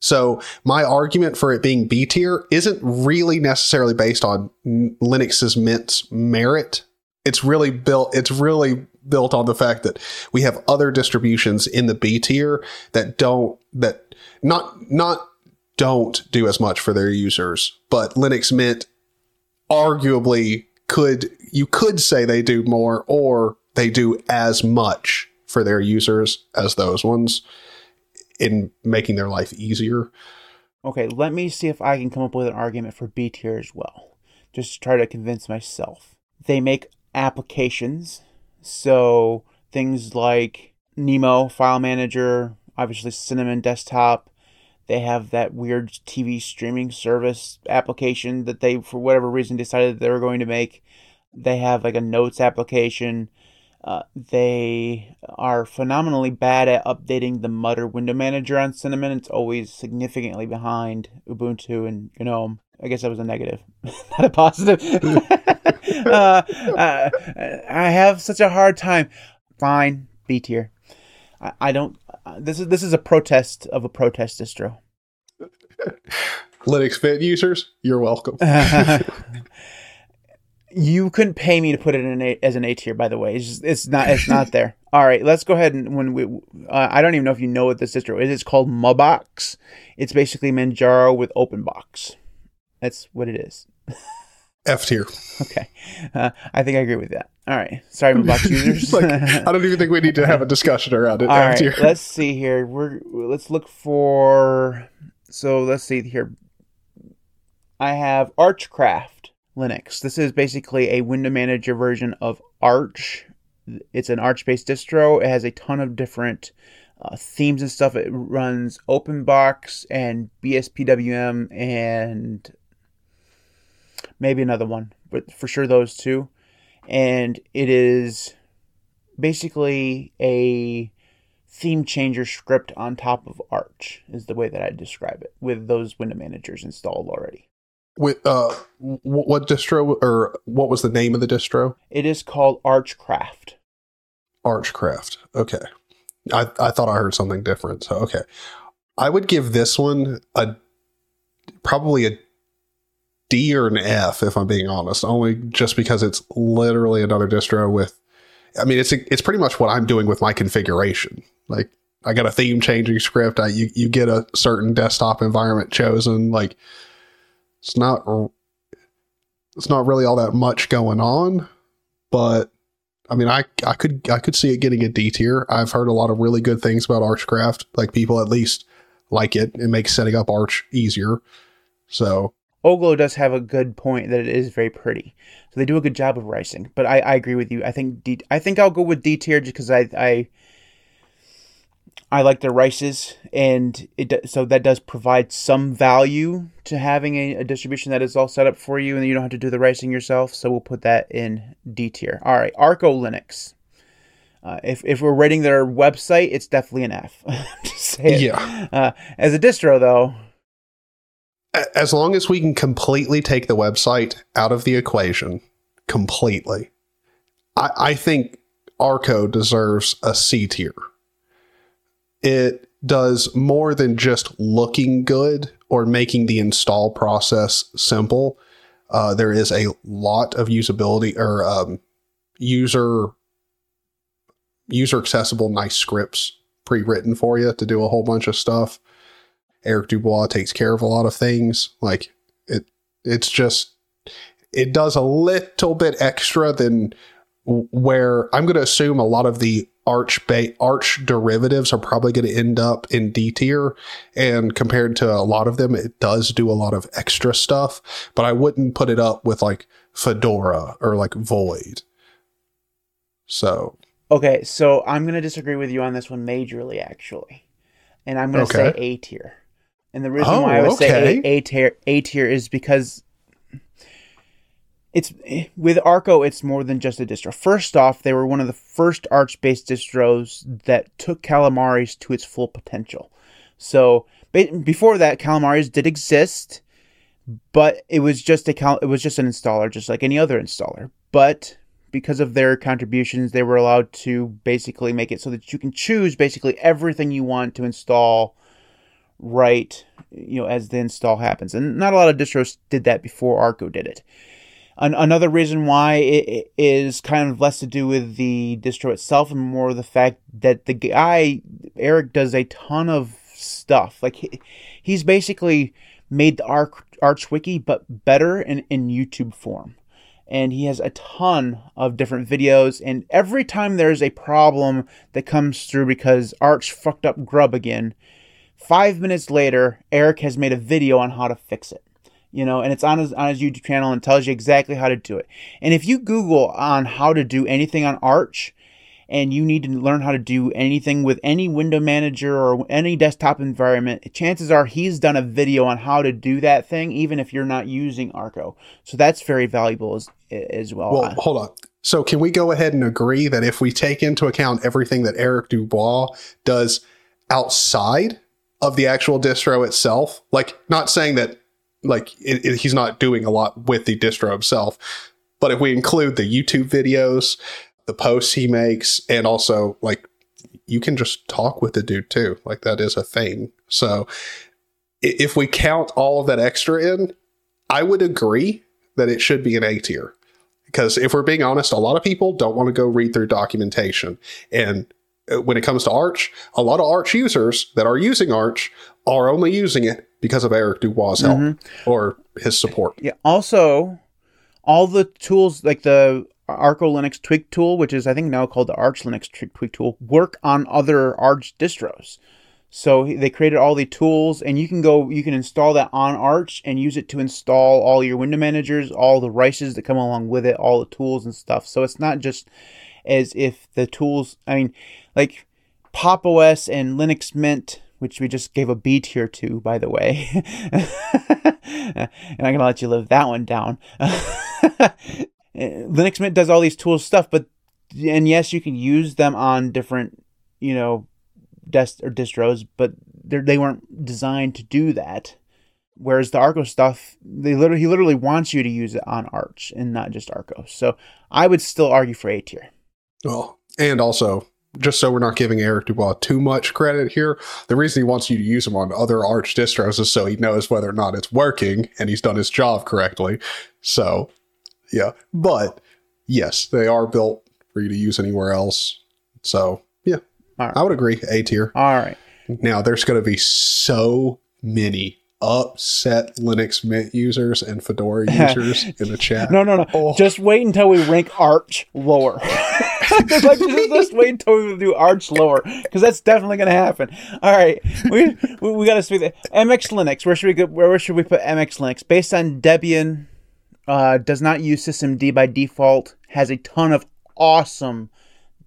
So my argument for it being B tier isn't really necessarily based on Linux's Mint's merit. It's really built. It's really built on the fact that we have other distributions in the B tier that don't that not not don't do as much for their users, but Linux Mint arguably could you could say they do more or they do as much for their users as those ones in making their life easier. Okay, let me see if I can come up with an argument for B tier as well. Just to try to convince myself. They make applications, so things like Nemo File Manager, obviously Cinnamon Desktop. They have that weird TV streaming service application that they, for whatever reason, decided they were going to make. They have like a notes application. Uh, they are phenomenally bad at updating the Mutter window manager on Cinnamon. It's always significantly behind Ubuntu and GNOME. I guess that was a negative, [LAUGHS] not a positive. [LAUGHS] uh, uh, I have such a hard time. Fine, B tier. I, I don't. Uh, this is this is a protest of a protest distro. [LAUGHS] Linux Mint users, you're welcome. You couldn't pay me to put it in a, as an A tier, by the way. It's just, it's not it's not [LAUGHS] there. All right, let's go ahead and when we uh, I don't even know if you know what this distro is. It's called Mabox. It's basically Manjaro with OpenBox. That's what it is. [LAUGHS] F tier. Okay, uh, I think I agree with that. All right, sorry, Mabox [LAUGHS] users. like, I don't even think we need to have a discussion around it. All right, let's see here. We're let's look for. So let's see here. I have Archcraft Linux. This is basically a window manager version of Arch. It's an Arch-based distro. It has a ton of different uh, themes and stuff. It runs OpenBox and BSPWM and maybe another one, but for sure those two. And it is basically a theme changer script on top of Arch is the way that I describe it with those window managers installed already. With uh, what distro or what was the name of the distro? It is called Archcraft. Archcraft. Okay, I I thought I heard something different. So okay, I would give this one a probably a D or an F if I'm being honest. Only just because it's literally another distro with. I mean, it's it's pretty much what I'm doing with my configuration. Like I got a theme changing script. I you you get a certain desktop environment chosen. Like it's not it's not really all that much going on, but I mean, I I could I could see it getting a D tier. I've heard a lot of really good things about Archcraft. Like people at least like it. It makes setting up Arch easier. So Oglo does have a good point that it is very pretty. So they do a good job of ricing. But I, I agree with you. I think D, I think I'll go with D tier just because I, I I like the rices, and it so that does provide some value to having a, a distribution that is all set up for you, and you don't have to do the ricing yourself. So we'll put that in D tier. All right, Arco Linux. Uh, if if we're rating their website, it's definitely an F. [LAUGHS] Say yeah, Uh, as a distro, though, as long as we can completely take the website out of the equation, completely, I, I think Arco deserves a C tier. It does more than just looking good or making the install process simple. Uh, there is a lot of usability or um, user user accessible nice scripts pre-written for you to do a whole bunch of stuff. Erik Dubois takes care of a lot of things. Like it, it's just it does a little bit extra than where I'm going to assume a lot of the arch ba- arch derivatives are probably going to end up in D tier, and compared to a lot of them, it does do a lot of extra stuff. But I wouldn't put it up with like Fedora or like Void. So Okay, so I'm going to disagree with you on this one majorly, actually. And I'm going to say A tier. And the reason Oh, why I would oh, okay. say A tier A tier is because it's eh, with Arco it's more than just a distro. First off, they were one of the first Arch-based distros that took Calamares to its full potential. So before that, Calamares did exist, but it was just a cal- it was just an installer, just like any other installer. But because of their contributions, they were allowed to basically make it so that you can choose basically everything you want to install right, you know, as the install happens. And not a lot of distros did that before Arco did it. An- another reason why it is kind of less to do with the distro itself and more the fact that the guy Erik does a ton of stuff. Like he, he's basically made the Arch, Arch Wiki, but better in, in YouTube form. And he has a ton of different videos. And every time there's a problem that comes through because Arch fucked up Grub again, five minutes later, Erik has made a video on how to fix it you know, and it's on his on his YouTube channel and tells you exactly how to do it. And if you Google on how to do anything on Arch, and you need to learn how to do anything with any window manager or any desktop environment, chances are he's done a video on how to do that thing, even if you're not using Arco. So that's very valuable as as well. Well, hold on. So can we go ahead and agree that if we take into account everything that Erik Dubois does outside of the actual distro itself, like not saying that like it, it, he's not doing a lot with the distro himself. But if we include the YouTube videos, the posts he makes, and also like you can just talk with the dude too. Like that is a thing. So if we count all of that extra in, I would agree that it should be an A tier. Because if we're being honest, a lot of people don't want to go read through documentation. And uh, when it comes to Arch, a lot of Arch users that are using Arch are only using it because of Erik Dubois' help mm-hmm. or his support. Yeah. Also, all the tools like the Arco Linux Tweak tool, which is I think now called the Arch Linux Tweak tool, work on other Arch distros. So they created all the tools, and you can go, you can install that on Arch and use it to install all your window managers, all the rices that come along with it, all the tools and stuff. So it's not just as if the tools, I mean, like Pop OS and Linux Mint which we just gave a B tier to, by the way. [LAUGHS] and I'm going to let you live that one down. [LAUGHS] Eh, Linux Mint does all these tool stuff, but, and yes, you can use them on different, you know, desk or distros, but they weren't designed to do that. Whereas the Arco stuff, they literally, he literally wants you to use it on Arch and not just Arco. So I would still argue for A tier. Well, and also just so we're not giving Erik Dubois too much credit here, the reason he wants you to use him on other Arch distros is so he knows whether or not it's working and he's done his job correctly. So, yeah. But yes, they are built for you to use anywhere else. So, yeah, right. I would agree. A tier. All right. Now, there's going to be so many upset Linux Mint users and Fedora [LAUGHS] users in the chat. No, no, no. Oh. Just wait until we rank Arch lower. [LAUGHS] like, just, just wait until we do Arch lower because that's definitely going to happen. All right, we we, we got to speak. MX Linux. Where should we go? Where, where should we put MX Linux? Based on Debian, uh, does not use systemd by default. Has a ton of awesome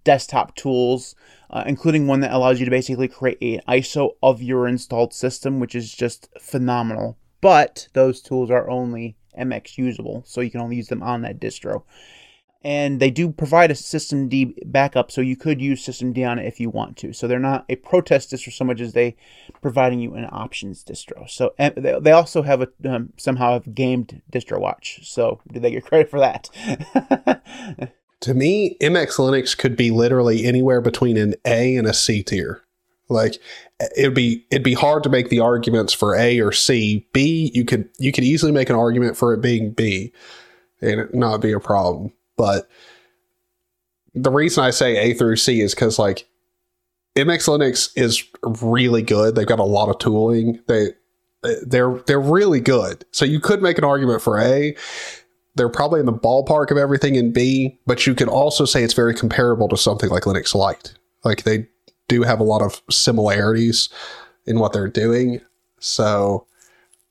desktop tools uh, including one that allows you to basically create an ISO of your installed system, which is just phenomenal. But those tools are only MX usable, so you can only use them on that distro. And they do provide a systemd backup, so you could use systemd on it if you want to. So they're not a protest distro so much as they providing you an options distro. So they also have a um, somehow have gamed DistroWatch. So do they get credit for that? [LAUGHS] to me, MX Linux could be literally anywhere between an A and a C tier. Like it'd be it'd be hard to make the arguments for A or C. B you could you could easily make an argument for it being B and it not be a problem. But the reason I say A through C is because like MX Linux is really good. They've got a lot of tooling. They they're they're really good. So you could make an argument for A they're probably in the ballpark of everything in B, but you can also say it's very comparable to something like Linux Lite. Like they do have a lot of similarities in what they're doing. So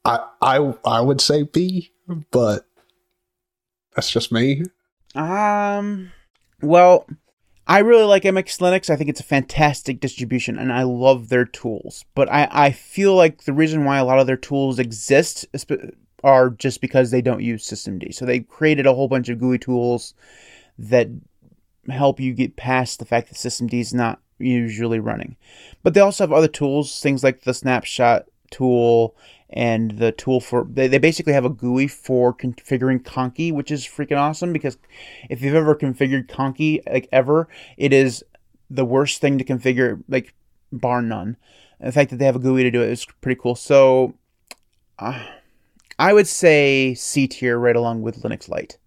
I I I would say B, but that's just me. Um well, I really like MX Linux. I think it's a fantastic distribution and I love their tools. But I, I feel like the reason why a lot of their tools exist, are just because they don't use systemd. So they created a whole bunch of GUI tools that help you get past the fact that systemd is not usually running. But they also have other tools, things like the snapshot tool and the tool for they, they basically have a GUI for configuring Conky, which is freaking awesome because if you've ever configured Conky like ever, it is the worst thing to configure, like bar none. And the fact that they have a GUI to do it is pretty cool. So uh, I would say C tier right along with Linux Lite.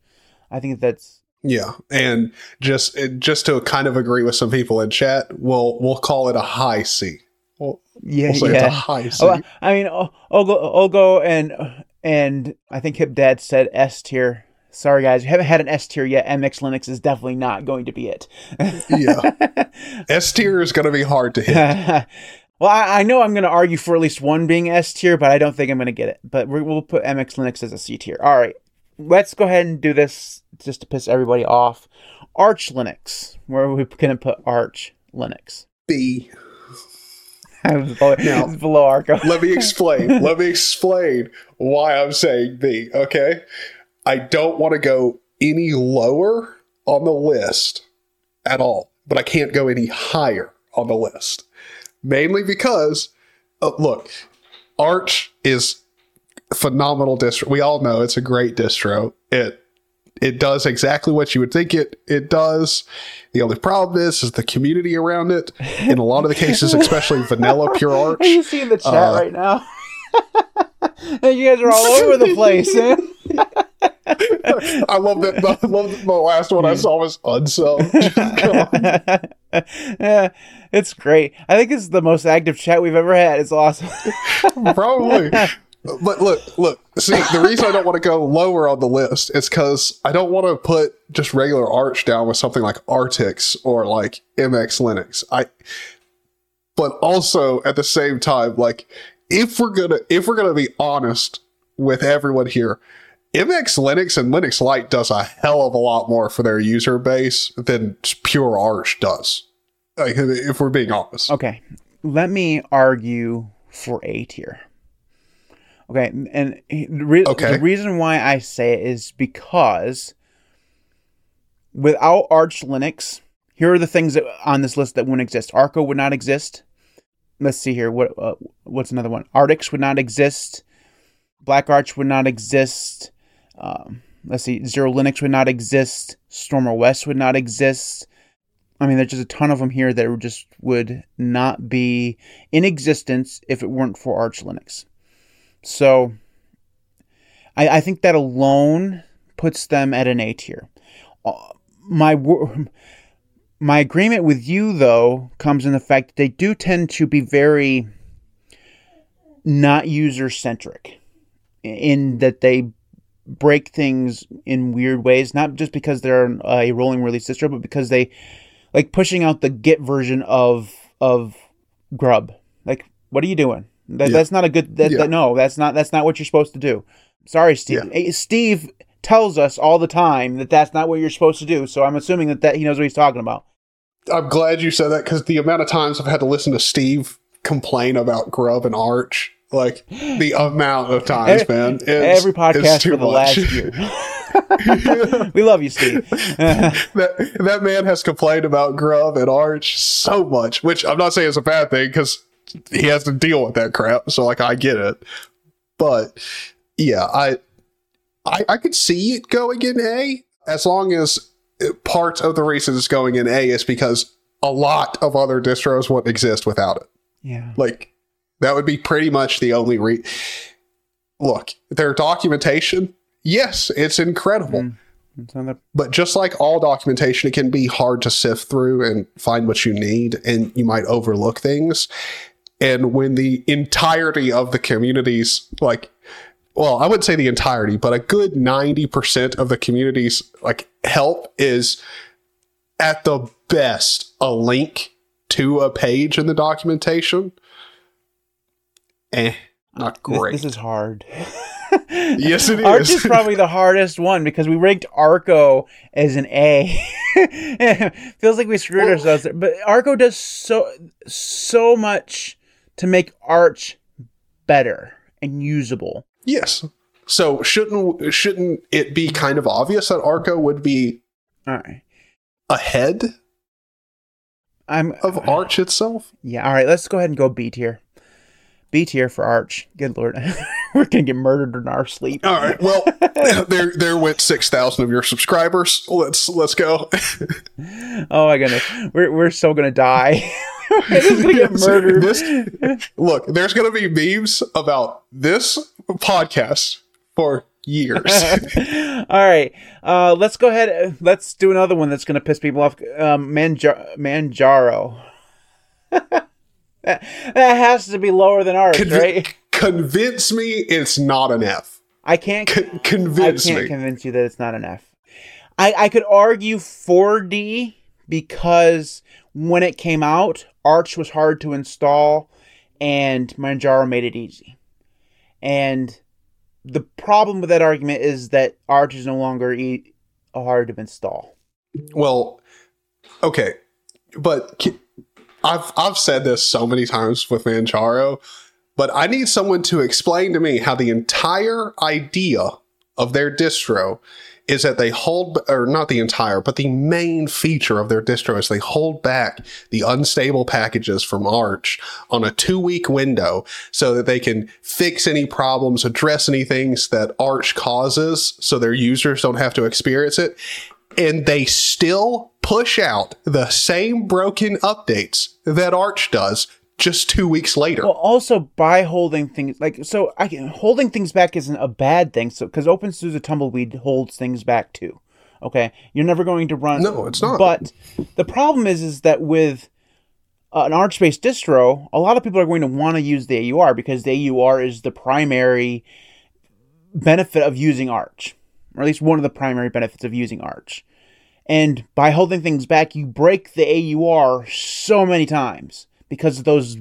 I think that's yeah, and just just to kind of agree with some people in chat, we'll we'll call it a high C. We'll, Yeah, we'll say yeah. it's a high C. Oh, I mean, O- Olgo, Olgo and and I think Hip Dad said S tier. Sorry, guys, you haven't had an S tier yet. MX Linux is definitely not going to be it. yeah. [LAUGHS] S tier is going to be hard to hit. [LAUGHS] well, I, I know I'm going to argue for at least one being S tier, but I don't think I'm going to get it. But we we'll put MX Linux as a C tier. All right, let's go ahead and do this just to piss everybody off. Arch Linux. Where are we going to put Arch Linux? B. [LAUGHS] below, Now- below Arco. Let me [LAUGHS] explain. Let me explain why I'm saying B. Okay. I don't want to go any lower on the list at all, but I can't go any higher on the list. Mainly because, uh, look, Arch is phenomenal distro. We all know it's a great distro. It it does exactly what you would think it it does. The only problem is is the community around it. In a lot of the cases, [LAUGHS] especially vanilla pure Arch. Are you seeing the chat Uh, right now? [LAUGHS] you guys are all over the place, man. I love that. I love that the last one I saw was unsubbed. [LAUGHS] [LAUGHS] yeah, it's great. I think it's the most active chat we've ever had. It's awesome. [LAUGHS] Probably. But look, look. See, the reason I don't want to go lower on the list is because I don't want to put just regular Arch down with something like Artix or like MX Linux. I. But also at the same time, like if we're gonna if we're gonna be honest with everyone here, MX Linux and Linux Lite does a hell of a lot more for their user base than pure Arch does. Like, if we're being honest. okay, let me argue for A tier. Okay, and the, re- Okay. the reason why I say it is because without Arch Linux, here are the things that on this list that wouldn't exist. Arco would not exist. Let's see here. What uh, what's another one? Artix would not exist. Black Arch would not exist. Um, let's see. XeroLinux would not exist. Stormer West would not exist. I mean, there's just a ton of them here that just would not be in existence if it weren't for Arch Linux. So, I, I think that alone puts them at an A tier. Uh, my wor- my agreement with you though comes in the fact that they do tend to be very not user centric in that they break things in weird ways not just because they're a rolling release distro but because they like pushing out the git version of of grub like what are you doing that, Yeah. that's not a good that, Yeah. that- no that's not that's not what you're supposed to do sorry steve Yeah. Eh, steve tells us all the time that that's not what you're supposed to do so i'm assuming that, that he knows what he's talking about I'm glad you said that because the amount of times I've had to listen to Steve complain about Grub and Arch, like the amount of times, Every- man, every podcast for the much. last year [LAUGHS] [LAUGHS] we love you steve [LAUGHS] that that man has complained about Grub and Arch so much, which I'm not saying is a bad thing because he has to deal with that crap. So like I get it, but yeah, I I I could see it going in A as long as part of the reason it's going in A is because a lot of other distros wouldn't exist without it. yeah Like that would be pretty much the only re. Look, their documentation, yes, it's incredible. Mm. It's But just like all documentation, it can be hard to sift through and find what you need, and you might overlook things. And when the entirety of the community's like, well, I wouldn't say the entirety, but a good 90% of the community's like help is at the best a link to a page in the documentation. Eh, not great. This, is hard. [LAUGHS] Yes, it Arch is. is probably the hardest one because we ranked Arco as an A. [LAUGHS] Feels like we screwed Well- ourselves there. But Arco does so so much to make Arch better and usable. Yes. So shouldn't shouldn't it be kind of obvious that Arco would be All right. ahead I'm of Arch itself? Yeah, all right, let's go ahead and go B tier. B tier for Arch. Good lord. [LAUGHS] We're gonna get murdered in our sleep. All right. Well, [LAUGHS] there there went six thousand of your subscribers. Let's let's go. [LAUGHS] Oh my goodness. We're we're so gonna die. We're just gonna get murdered. this- look, there's going to be memes about this podcast for years. All right, uh, let's go ahead. Let's do another one that's going to piss people off. Um, Manjar- Manjaro. That, that has to be lower than Arch, Convi- right? Convince me it's not an F. I can't. Con- I can't me. convince you that it's not an F. I, I could argue 4D because when it came out, Arch was hard to install and Manjaro made it easy. And the problem with that argument is that Arch is no longer e- hard to install. Well, okay, but I've I've said this so many times with Manjaro, but I need someone to explain to me how the entire idea of their distro is that they hold or not the entire, but the main feature of their distro is they hold back the unstable packages from Arch on a two week window so that they can fix any problems, address any things that Arch causes so their users don't have to experience it and they still push out the same broken updates that Arch does just two weeks later. Well, also by holding things like so, I can, holding things back isn't a bad thing. So because OpenSUSE Tumbleweed holds things back too. Okay, you're never going to run. No, it's not. But the problem is, is that with uh, an Arch-based distro, a lot of people are going to want to use the AUR because the AUR is the primary benefit of using Arch, or at least one of the primary benefits of using Arch. And by holding things back, you break the AUR so many times because those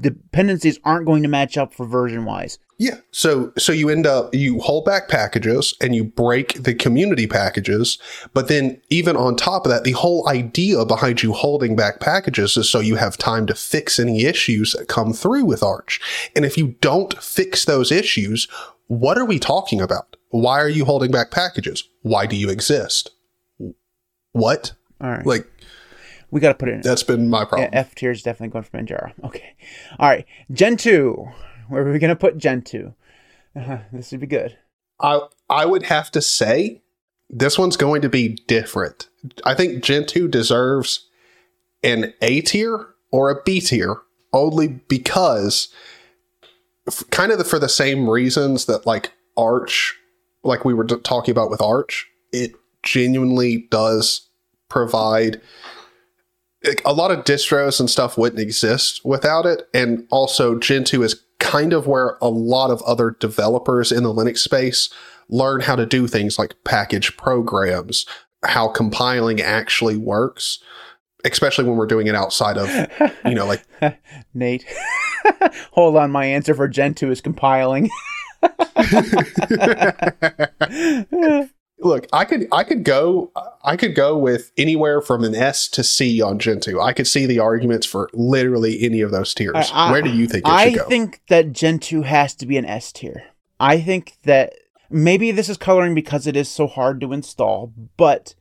dependencies aren't going to match up for version wise. Yeah. So so you end up you hold back packages and you break the community packages, but then even on top of that, the whole idea behind you holding back packages is so you have time to fix any issues that come through with Arch. And if you don't fix those issues, what are we talking about? Why are you holding back packages? Why do you exist? What? All right, Like we got to put it in. that's been my Yeah, problem. F tier is definitely going for Manjaro. [LAUGHS] Okay. All right. Gentoo. Where are we going to put Gentoo? Uh, [LAUGHS] this would be good. I I would have to say this one's going to be different. I think Gentoo deserves an A tier or a B tier only because f- kind of the, for the same reasons that like Arch like we were talking about with Arch, it genuinely does provide like, a lot of distros and stuff wouldn't exist without it. And also, Gentoo is kind of where a lot of other developers in the Linux space learn how to do things like package programs, how compiling actually works, especially when we're doing it outside of, you know, like [LAUGHS] Nate. [LAUGHS] Hold on. My answer for Gentoo is compiling. [LAUGHS] [LAUGHS] look, I could I could go I could go with anywhere from an S to C on Gentoo. I could see the arguments for literally any of those tiers. I- I- Where do you think it I should go? I think that Gentoo has to be an S tier. I think that maybe this is coloring because it is so hard to install, but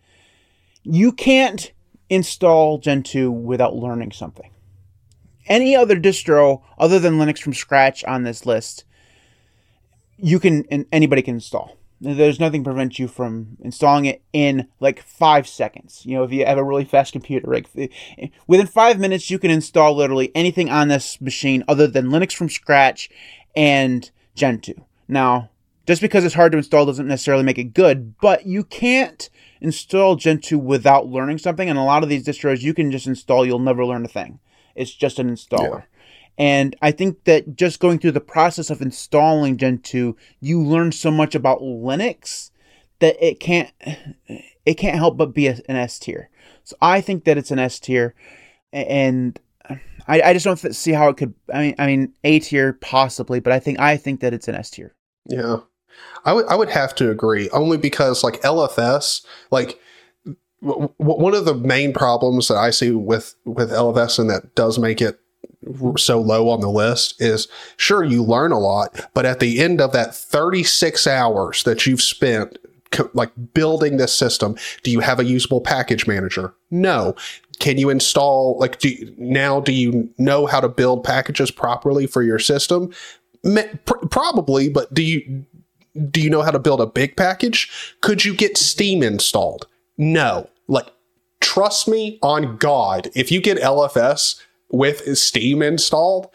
you can't install Gentoo without learning something. Any other distro other than Linux from scratch on this list, you can and anybody can install. There's nothing prevents you from installing it in like five seconds. You know, if you have a really fast computer, like eh, eh, within five minutes, you can install literally anything on this machine other than Linux from scratch and Gentoo. Now, just because it's hard to install doesn't necessarily make it good, but you can't install Gentoo without learning something. And a lot of these distros you can just install, you'll never learn a thing. It's just an installer. And I think that just going through the process of installing Gentoo, you learn so much about Linux that it can't it can't help but be an S tier. So I think that it's an S tier, and I, I just don't see how it could. I mean, I mean A tier possibly, but I think I think that it's an S tier. Yeah. I would I would have to agree only because like LFS like one of the main problems that I see with with LFS and that does make it so low on the list is sure you learn a lot but at the end of that 36 hours that you've spent co- like building this system do you have a usable package manager? No. Can you install like do you, now do you know how to build packages properly for your system? Pr- probably but do you do you know how to build a big package? Could you get steam installed? No. Like trust me on god if you get lfs with steam installed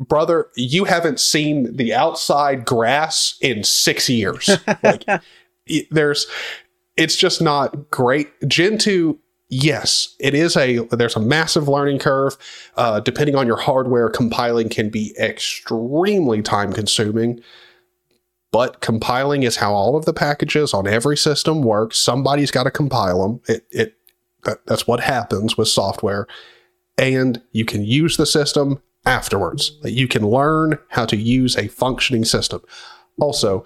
brother you haven't seen the outside grass in six years [LAUGHS] like it- there's it's just not great gentoo yes, it is a there's a massive learning curve. Uh, depending on your hardware, compiling can be extremely time consuming. But compiling is how all of the packages on every system work. Somebody's got to compile them. It it that, that's what happens with software, and you can use the system afterwards. You can learn how to use a functioning system. Also,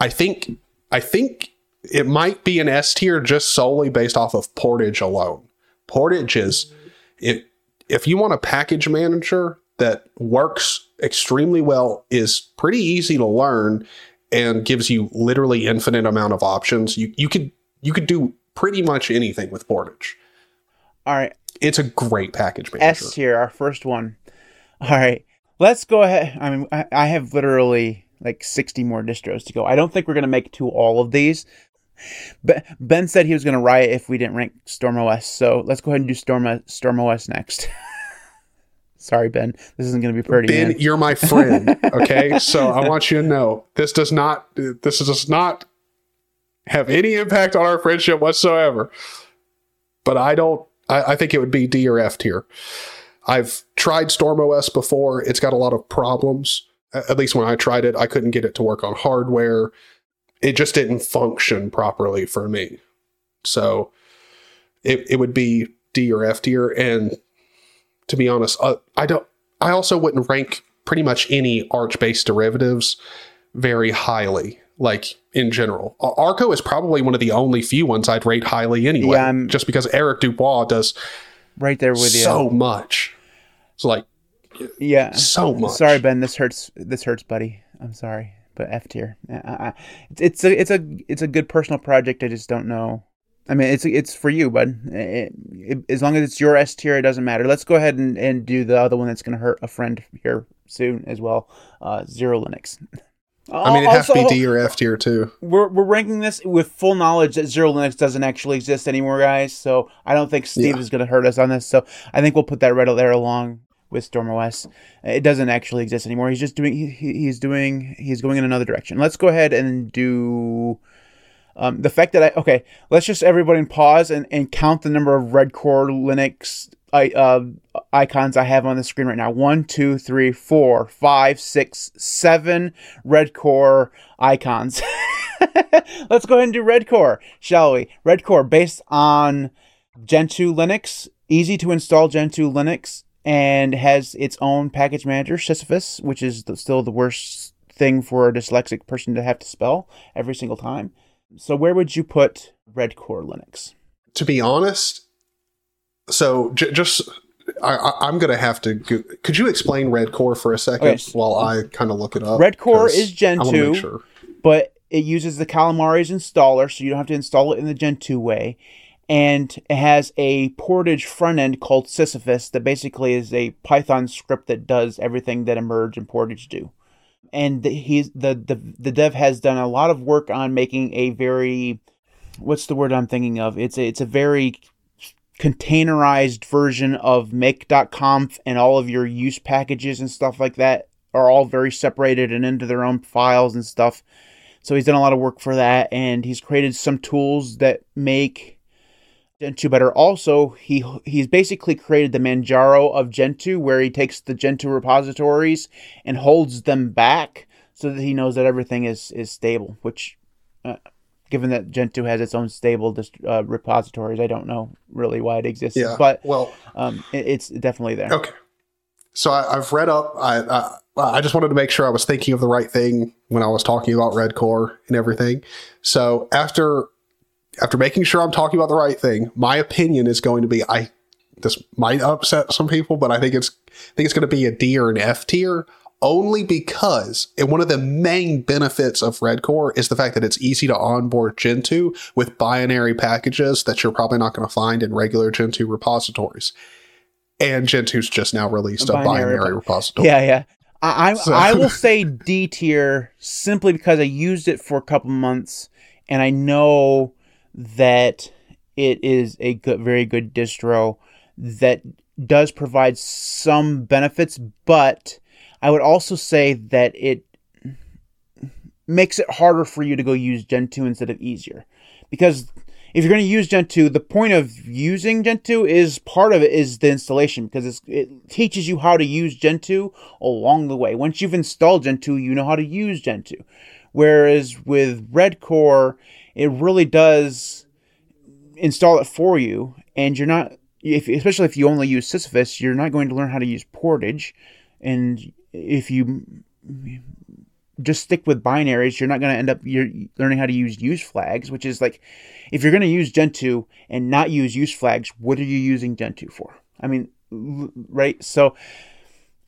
I think I think it might be an S tier just solely based off of Portage alone. Portage is if if you want a package manager that works extremely well, is pretty easy to learn and gives you literally infinite amount of options. You you could you could do pretty much anything with Portage. All right. It's a great package manager. S tier, our first one. All right. Let's go ahead. I mean, I, I have literally like 60 more distros to go. I don't think we're going to make it to all of these. But Ben said he was going to riot if we didn't rank Storm OS. So let's go ahead and do Storm, Storm OS next. [LAUGHS] Sorry, Ben. This isn't going to be pretty. Ben, man. you're my friend. Okay, [LAUGHS] so I want you to know this does not this does not have any impact on our friendship whatsoever. But I don't. I, I think it would be D or F tier. I've tried Storm OS before. It's got a lot of problems. At least when I tried it, I couldn't get it to work on hardware. It just didn't function properly for me. So it, it would be D or F tier. And to be honest, uh, I don't. I also wouldn't rank pretty much any Arch based derivatives very highly. Like in general, Arco is probably one of the only few ones I'd rate highly anyway. Yeah, I'm- just because Erik Dubois does right there with you. so much. It's like yeah. so much. Sorry, Ben. This hurts. This hurts, buddy. I'm sorry, but F tier. It's a it's a it's a good personal project. I just don't know. I mean, it's it's for you, bud. It, it, as long as it's your S tier, it doesn't matter. Let's go ahead and, and do the other one that's going to hurt a friend here soon as well. Uh, XeroLinux. [LAUGHS] I mean, it has to be D or F tier too. we're, we're ranking this with full knowledge that XeroLinux doesn't actually exist anymore, guys. So I don't think Steve Yeah. is going to hurt us on this. So I think we'll put that right there along with Storm OS. It doesn't actually exist anymore. He's just doing. He, he- he's doing. He's going in another direction. Let's go ahead and do. Um, the fact that I okay, let's just everybody pause and, and count the number of Redcore Linux I, uh, icons I have on the screen right now. One, two, three, four, five, six, seven Redcore icons. [LAUGHS] let's go ahead and do Redcore, shall we? Redcore based on Gentoo Linux, easy to install Gentoo Linux, and has its own package manager, Sisyphus, which is the, still the worst thing for a dyslexic person to have to spell every single time. So where would you put Redcore Linux? To be honest, so j- just I, I, I'm gonna have to. Go- Could you explain Redcore for a second Okay. while I kind of look it up? Redcore is Gentoo. sure. but it uses the Calamares installer, so you don't have to install it in the Gentoo way. And it has a portage front end called Sisyphus that basically is a Python script that does everything that Emerge and Portage do. And the, he's the, the the dev has done a lot of work on making a very what's the word I'm thinking of? It's a, it's a very containerized version of make.conf and all of your use packages and stuff like that are all very separated and into their own files and stuff. So he's done a lot of work for that, and he's created some tools that make Gentoo better. Also, he he's basically created the Manjaro of Gentoo, where he takes the Gentoo repositories and holds them back so that he knows that everything is is stable. Which, uh, given that Gentoo has its own stable dist- uh, repositories, I don't know really why it exists, Yeah. but well, um, it, it's definitely there. okay. So I, I've read up. I, I I just wanted to make sure I was thinking of the right thing when I was talking about Redcore and everything. So after after making sure I'm talking about the right thing, my opinion is going to be I. This might upset some people, but I think it's I think it's going to be a D or an F tier. Only because and one of the main benefits of Redcore is the fact that it's easy to onboard Gentoo with binary packages that you're probably not going to find in regular Gentoo repositories. And Gentoo's just now released a Binary binary, repository. Yeah, yeah. I I, So- I will say D tier simply because I used it for a couple months and I know that it is a good, very good distro that does provide some benefits, but I would also say that it makes it harder for you to go use Gentoo instead of easier. Because if you're going to use Gentoo, the point of using Gentoo is part of it is the installation because it teaches you how to use Gentoo along the way. Once you've installed Gentoo, you know how to use Gentoo. Whereas with Redcore, it really does install it for you, and you're not, if, especially if you only use Sisyphus, you're not going to learn how to use Portage. And if you just stick with binaries, you're not going to end up you're learning how to use use flags, which is like if you're going to use Gentoo and not use use flags, what are you using Gentoo for? I mean, right? So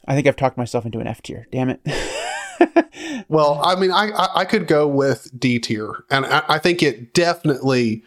I think I've talked myself into an F tier. Damn it. [LAUGHS] well, I mean, I, I, I could go with D tier, and I, I think it definitely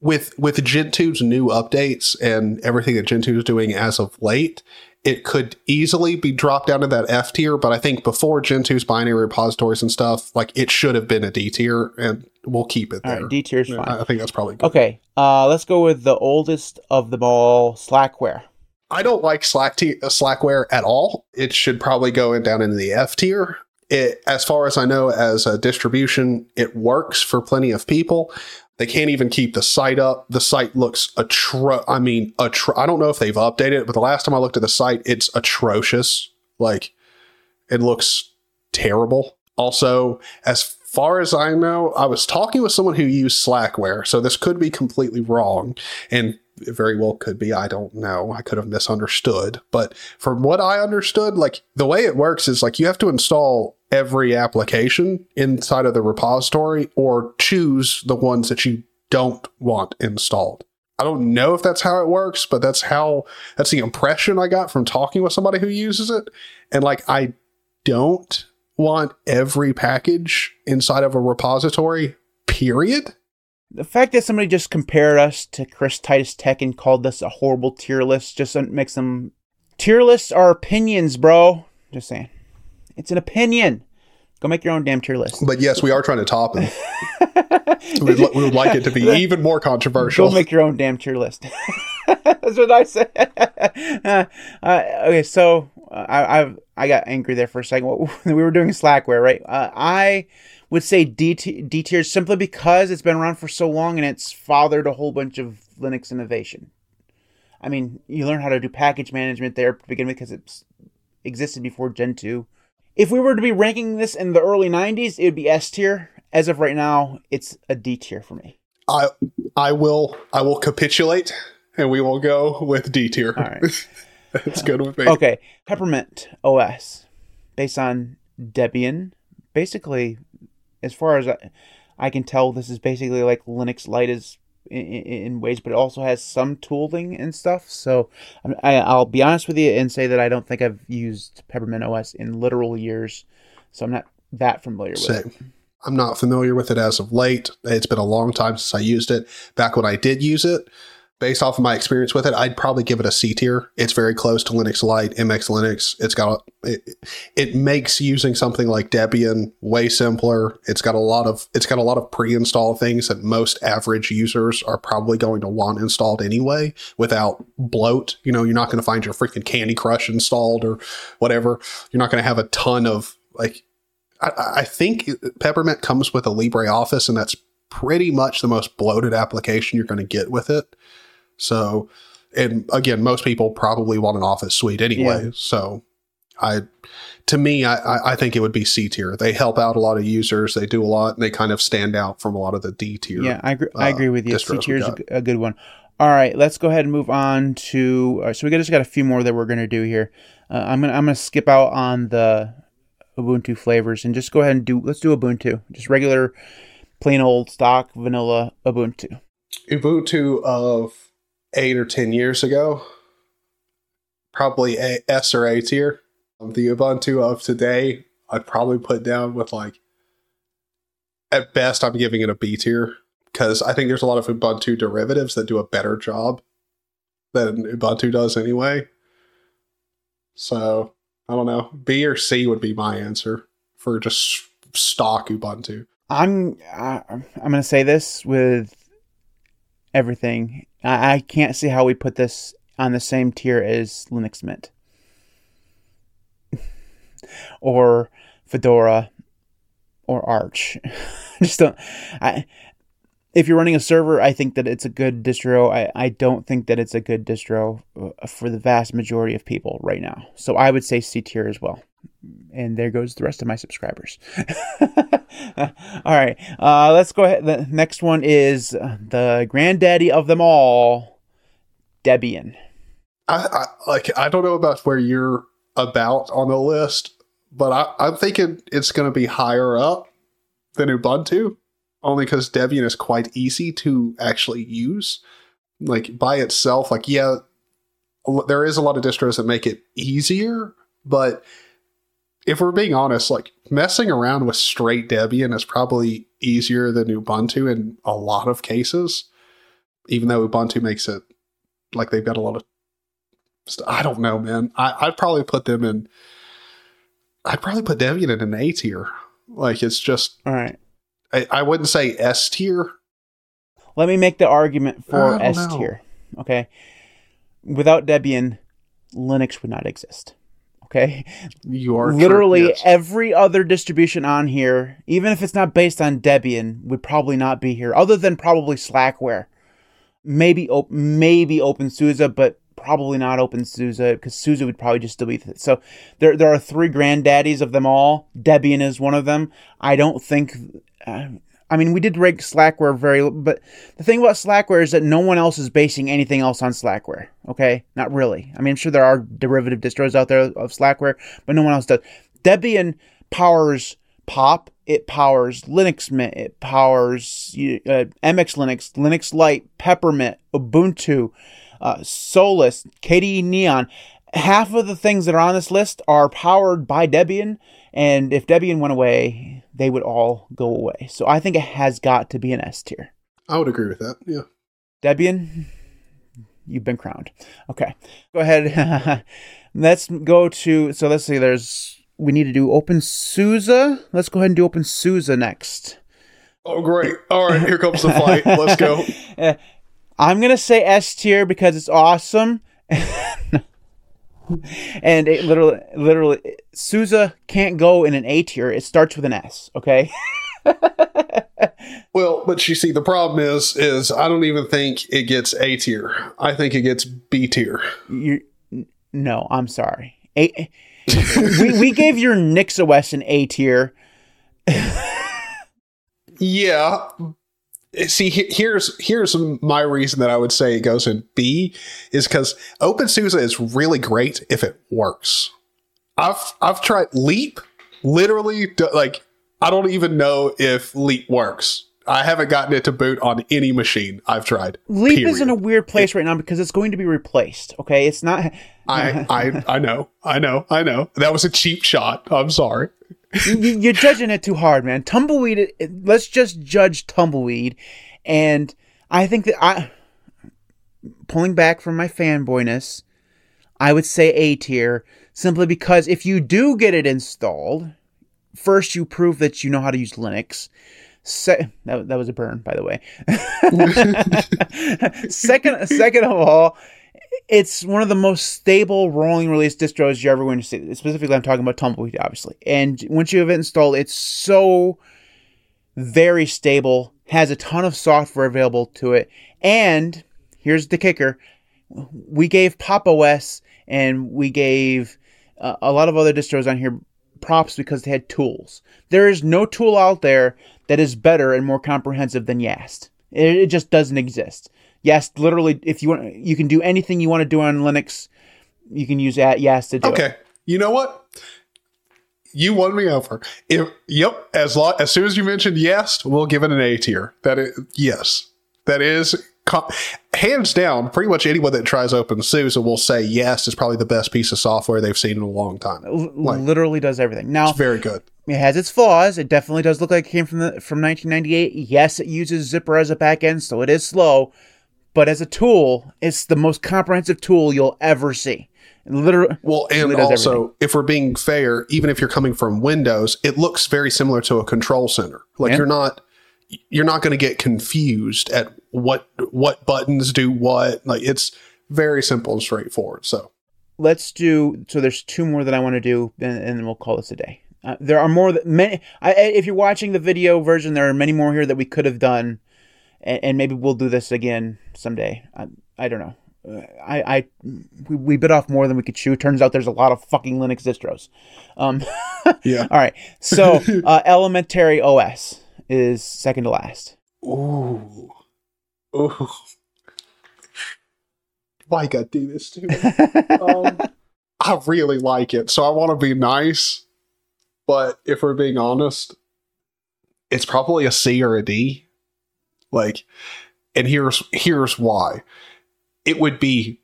with with Gentoo's new updates and everything that Gentoo is doing as of late, it could easily be dropped down to that F tier. But I think before Gentoo's binary repositories and stuff, like it should have been a D tier, and we'll keep it there. D tier is fine. I think that's probably good. Okay, uh, let's go with the oldest of them all, Slackware. I don't like Slack t- Slackware at all. It should probably go in down into the F tier. It, as far as I know, as a distribution, it works for plenty of people. They can't even keep the site up. The site looks atro. I mean, atro- I don't know if they've updated it, but the last time I looked at the site, it's atrocious. Like, it looks terrible. Also, as far as I know, I was talking with someone who used Slackware, so this could be completely wrong, and very well could be. I don't know. I could have misunderstood. But from what I understood, like the way it works is like you have to install every application inside of the repository or choose the ones that you don't want installed. I don't know if that's how it works, but that's how that's the impression I got from talking with somebody who uses it. And like I don't want every package inside of a repository, period the fact that somebody just compared us to Chris Titus Tech and called this a horrible tier list just makes them tier lists are opinions, bro. Just saying, it's an opinion. Go make your own damn tier list. But yes, we are trying to top it. [LAUGHS] we, would, we would like it to be even more controversial. Go make your own damn tier list. [LAUGHS] That's what I said. [LAUGHS] uh, okay, so uh, I I've, i got angry there for a second. We were doing Slackware, right? Uh, I would say D, D tier simply because it's been around for so long and it's fathered a whole bunch of Linux innovation. I mean, you learn how to do package management there to begin with because it's existed before Gentoo. If we were to be ranking this in the early 90s, it would be S tier. As of right now, it's a D tier for me. I I will I will capitulate and we will go with D tier. All right. [LAUGHS] It's good with me. Okay. Peppermint OS based on Debian. Basically as far as I, I can tell, this is basically like Linux Lite is in, in, ways, but it also has some tooling and stuff. So I, I'll be honest with you and say that I don't think I've used Peppermint OS in literal years, so I'm not that familiar with Same. it. I'm not familiar with it as of late. It's been a long time since I used it. Back when I did use it, based off of my experience with it, I'd probably give it a C tier. It's very close to Linux Lite, MX Linux. It's got a, it, it makes using something like Debian way simpler. It's got a lot of it's got a lot of pre-install things that most average users are probably going to want installed anyway without bloat. You know, you're not going to find your freaking Candy Crush installed or whatever. You're not going to have a ton of like I, I think Peppermint comes with a LibreOffice and that's pretty much the most bloated application you're going to get with it. So, and again, most people probably want an office suite anyway. Yeah. So, I, to me, I, I think it would be C tier. They help out a lot of users. They do a lot, and they kind of stand out from a lot of the D tier. Yeah, I agree. Uh, I agree with you. C tier is a, good one. All right, let's go ahead and move on to. Uh, so we just got a few more that we're gonna do here. Uh, I'm gonna I'm gonna skip out on the Ubuntu flavors and just go ahead and do. Let's do Ubuntu, just regular, plain old stock vanilla Ubuntu. Ubuntu of eight or ten years ago. Probably a S or A tier. The Ubuntu of today, I'd probably put down with like, at best, I'm giving it a B tier because I think there's a lot of Ubuntu derivatives that do a better job than Ubuntu does anyway. So I don't know. B or C would be my answer for just stock Ubuntu. I'm I, am to say this with everything. I, I can't see how we put this on the same tier as Linux Mint [LAUGHS] or Fedora or Arch. [LAUGHS] just don't. I if you're running a server, I think that it's a good distro. I, I don't think that it's a good distro uh, for the vast majority of people right now. So I would say C tier as well. And there goes the rest of my subscribers. [LAUGHS] All right, uh, let's go ahead. The next one is uh, the granddaddy of them all, Debian. I, I like. I don't know about where you're about on the list, but I, I'm thinking it's going to be higher up than Ubuntu, only because Debian is quite easy to actually use. Like by itself, like yeah, there is a lot of distros that make it easier, but if we're being honest, like messing around with straight Debian is probably easier than Ubuntu in a lot of cases. Even though Ubuntu makes it like they've got a lot of st- I don't know, man. I, I'd probably put them in I'd probably put Debian in an A tier. Like it's just All right. I, I wouldn't say S tier. Let me make the argument for S know. tier. Okay. Without Debian, Linux would not exist. Okay. You are true, Literally yes. every other distribution on here, even if it's not based on Debian, would probably not be here, other than probably Slackware. Maybe op- maybe OpenSUSE, but probably not OpenSUSE because SUSE would probably just delete it. So there there are three granddaddies of them all. Debian is one of them. I don't think. Uh, I mean, we did rank Slackware very, but the thing about Slackware is that no one else is basing anything else on Slackware. Okay, not really. I mean, I'm sure there are derivative distros out there of Slackware, but no one else does. Debian powers Pop. It powers Linux Mint. It powers uh, MX Linux, Linux Lite, Peppermint, Ubuntu, uh, Solus, KDE Neon. Half of the things that are on this list are powered by Debian, and if Debian went away, they would all go away. So I think it has got to be an S tier. I would agree with that. Yeah. Debian, you've been crowned. Okay, go ahead. [LAUGHS] let's go to. So let's see. There's. We need to do OpenSUSE. Let's go ahead and do OpenSUSE next. Oh great. All right, here comes the fight. Let's go. [LAUGHS] I'm gonna say S tier because it's awesome. [LAUGHS] [LAUGHS] and it literally, literally, SUSE can't go in an A tier. It starts with an S. Okay. [LAUGHS] Well, but you see, the problem is, is I don't even think it gets A tier. I think it gets B tier. you no, I'm sorry. A, [LAUGHS] we we gave your NixOS an A tier. Yeah. See, here's here's my reason that I would say it goes in B is because OpenSUSE is really great if it works. I've I've tried Leap, literally, like I don't even know if Leap works. I haven't gotten it to boot on any machine I've tried. Leap period. is in a weird place right now because it's going to be replaced. Okay, it's not. [LAUGHS] I I I know, I know, I know. That was a cheap shot. I'm sorry. you, you're judging it too hard, man. Tumbleweed. it- it- Let's just judge Tumbleweed, and I think that I, pulling back from my fanboyness, I would say A tier simply because if you do get it installed, first you prove that you know how to use Linux. Se- that, that was a burn, by the way. [LAUGHS] second, second of all, it's one of the most stable rolling release distros you're ever going to see. Specifically, I'm talking about Tumbleweed, obviously. And once you have it installed, it's so very stable, has a ton of software available to it. And here's the kicker we gave Pop OS and we gave uh, a lot of other distros on here props because they had tools. There is no tool out there that is better and more comprehensive than Yast. It, it just doesn't exist. Yast literally, if you want, you can do anything you want to do on Linux. You can use at Yast to do it. Okay. You know what? You won me over. If yep, as long as soon as you mentioned Yast, we'll give it an A tier. That is yes. That is hands down. Pretty much anyone that tries OpenSUSE will say Yast is probably the best piece of software they've seen in a long time. Like- literally does everything. Now It's very good. It has its flaws. It definitely does look like it came from the from 1998. Yes, it uses Zypper as a backend, so it is slow. But as a tool, it's the most comprehensive tool you'll ever see. Literally, Well, and also, everything. if we're being fair, even if you're coming from Windows, it looks very similar to a control center. Like Yeah. you're not you're not going to get confused at what what buttons do what. Like it's very simple and straightforward. So let's do so there's two more that i want to do and, and then we'll call this a day uh, there are more that many I, if you're watching the video version there are many more here that we could have done and, and maybe we'll do this again someday. I, I don't know. Uh, I, I we, we bit off more than we could chew. Turns out there's a lot of fucking Linux distros. Um, [LAUGHS] Yeah. all right. So [LAUGHS] uh, Elementary OS is second to last. Ooh. Ooh. Why you gotta do this to me? um, I really like it, so I want to be nice. But if we're being honest, it's probably a C or a D. Like, and here's here's why. It would be,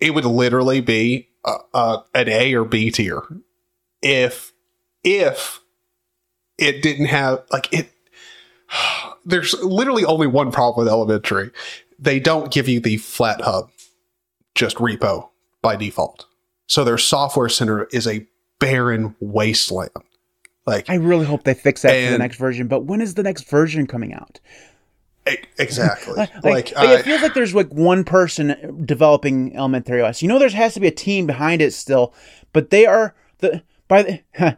it would literally be a, a, an A or B tier if if it didn't have like it. [SIGHS] There's literally only one problem with elementary. They don't give you the Flathub, just repo by default. So their software center is a barren wasteland. Like I really hope they fix that for the next version. But when is the next version coming out? exactly. [LAUGHS] Like, like, like, I- it feels like there's like one person developing Elementary OS. You know, there has to be a team behind it still, but they are the by the [LAUGHS]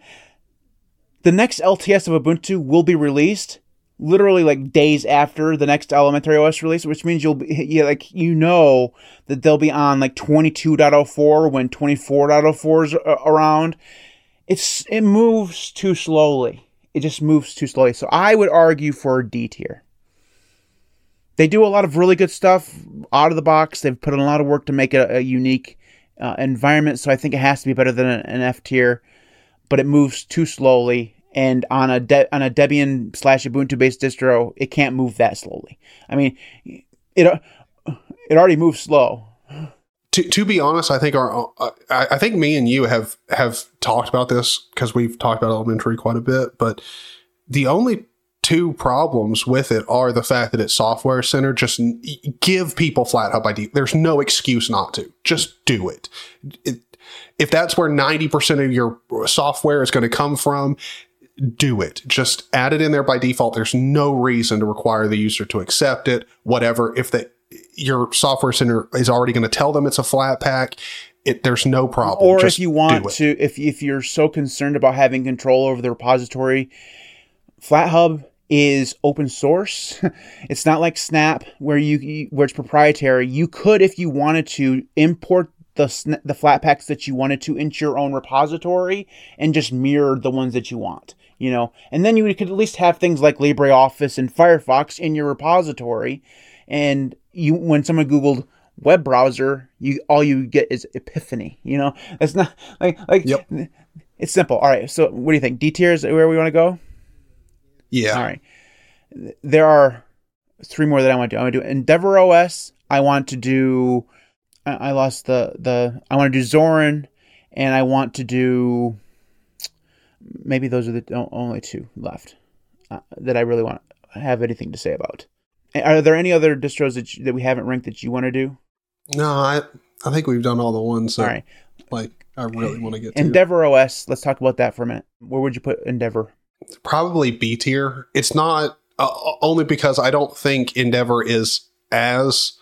the next LTS of Ubuntu will be released literally like days after the next Elementary OS release, which means you'll be [LAUGHS] yeah, like you know that they'll be on like 22.04 when 24.04 is around. It's it moves too slowly. It just moves too slowly. So I would argue for D tier. They do a lot of really good stuff out of the box. They've put in a lot of work to make it a, a unique uh, environment. So I think it has to be better than an, an F tier, but it moves too slowly. And on a De- on a Debian slash Ubuntu based distro, it can't move that slowly. I mean, it it already moves slow. to, to be honest, I think our I, I think me and you have have talked about this because we've talked about elementary quite a bit. But the only two problems with it are the fact that it's software centered. Just give people Flathub ID. There's no excuse not to. Just do it. it if that's where ninety percent of your software is going to come from, do it. Just add it in there by default. There's no reason to require the user to accept it. Whatever. If they your software center is already going to tell them it's a Flatpak, it there's no problem. or Just if you want to, if, if you're so concerned about having control over the repository flathub is open source [LAUGHS] it's not like snap where you- you where it's proprietary you could if you wanted to import the the Flatpaks that you wanted to into your own repository and just mirror the ones that you want you know? And then you could at least have things like LibreOffice and Firefox in your repository. And you when someone googled web browser you all you get is epiphany you know? It's not like like Yep. it's simple. All right so what do you think? D tier is where we want to go? Yeah, all right. There are three more that i want to do. I want to do endeavor os i want to do i, I lost the the i want to do zorin and i want to do maybe those are the only two left uh, that i really want to have anything to say about are there any other distros that, you, that we haven't ranked that you want to do no, I I think we've done all the ones all right like I really want to get to. Endeavour OS. Let's talk about that for a minute. Where would you put Endeavor? Probably B tier. It's not uh, only because I don't think Endeavor is as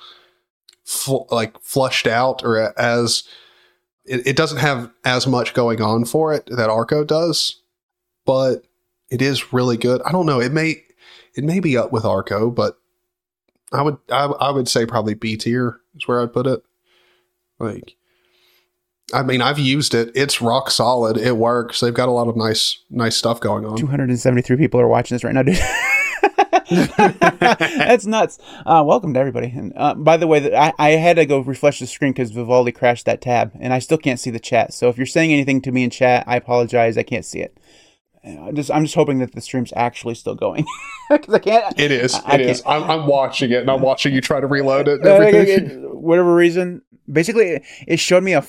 fl- like flushed out or as it, it doesn't have as much going on for it that Arco does, but it is really good. I don't know. It may it may be up with Arco, but I would I, I would say probably B tier is where I'd put it. Like, I mean, I've used it. It's rock solid. It works. They've got a lot of nice nice stuff going on. 273 people are watching this right now, dude. [LAUGHS] [LAUGHS] That's nuts. Uh, welcome to everybody. And uh, by the way, that I, I had to go refresh the screen because Vivaldi crashed that tab, and I still can't see the chat. So if you're saying anything to me in chat, I apologize. I can't see it. Uh, just I'm just hoping that the stream's actually still going [LAUGHS] because I can't. It is. I- I It is. I'm, I'm watching it, and I'm watching you try to reload it. And [LAUGHS] everything. whatever reason, basically, it showed me a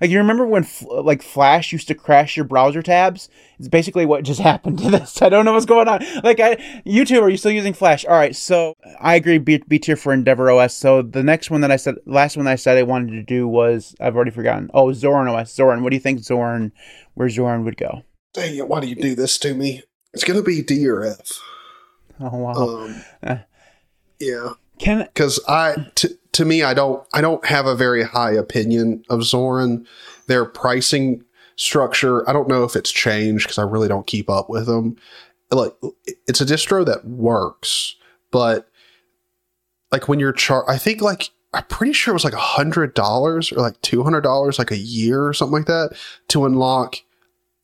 like you remember when like Flash used to crash your browser tabs. It's basically what just [LAUGHS] happened to this. I don't know what's going on. Like, I, YouTube, are you still using Flash? All right, so I agree. B, B tier for Endeavour OS. So the next one that I said, last one that I said I wanted to do was I've already forgotten. Oh, Zorin OS. Zorin. What do you think Zorin? Where Zorin would go? Dang it! Why do you do this to me? It's gonna be D or F. Oh wow. Um, Uh. yeah, Can because I to to me, I don't I don't have a very high opinion of Zorin. Their pricing structure, I don't know if it's changed because I really don't keep up with them. Like, it's a distro that works, but like when you're char, I think like I'm pretty sure it was like a hundred dollars or like two hundred dollars like a year or something like that to unlock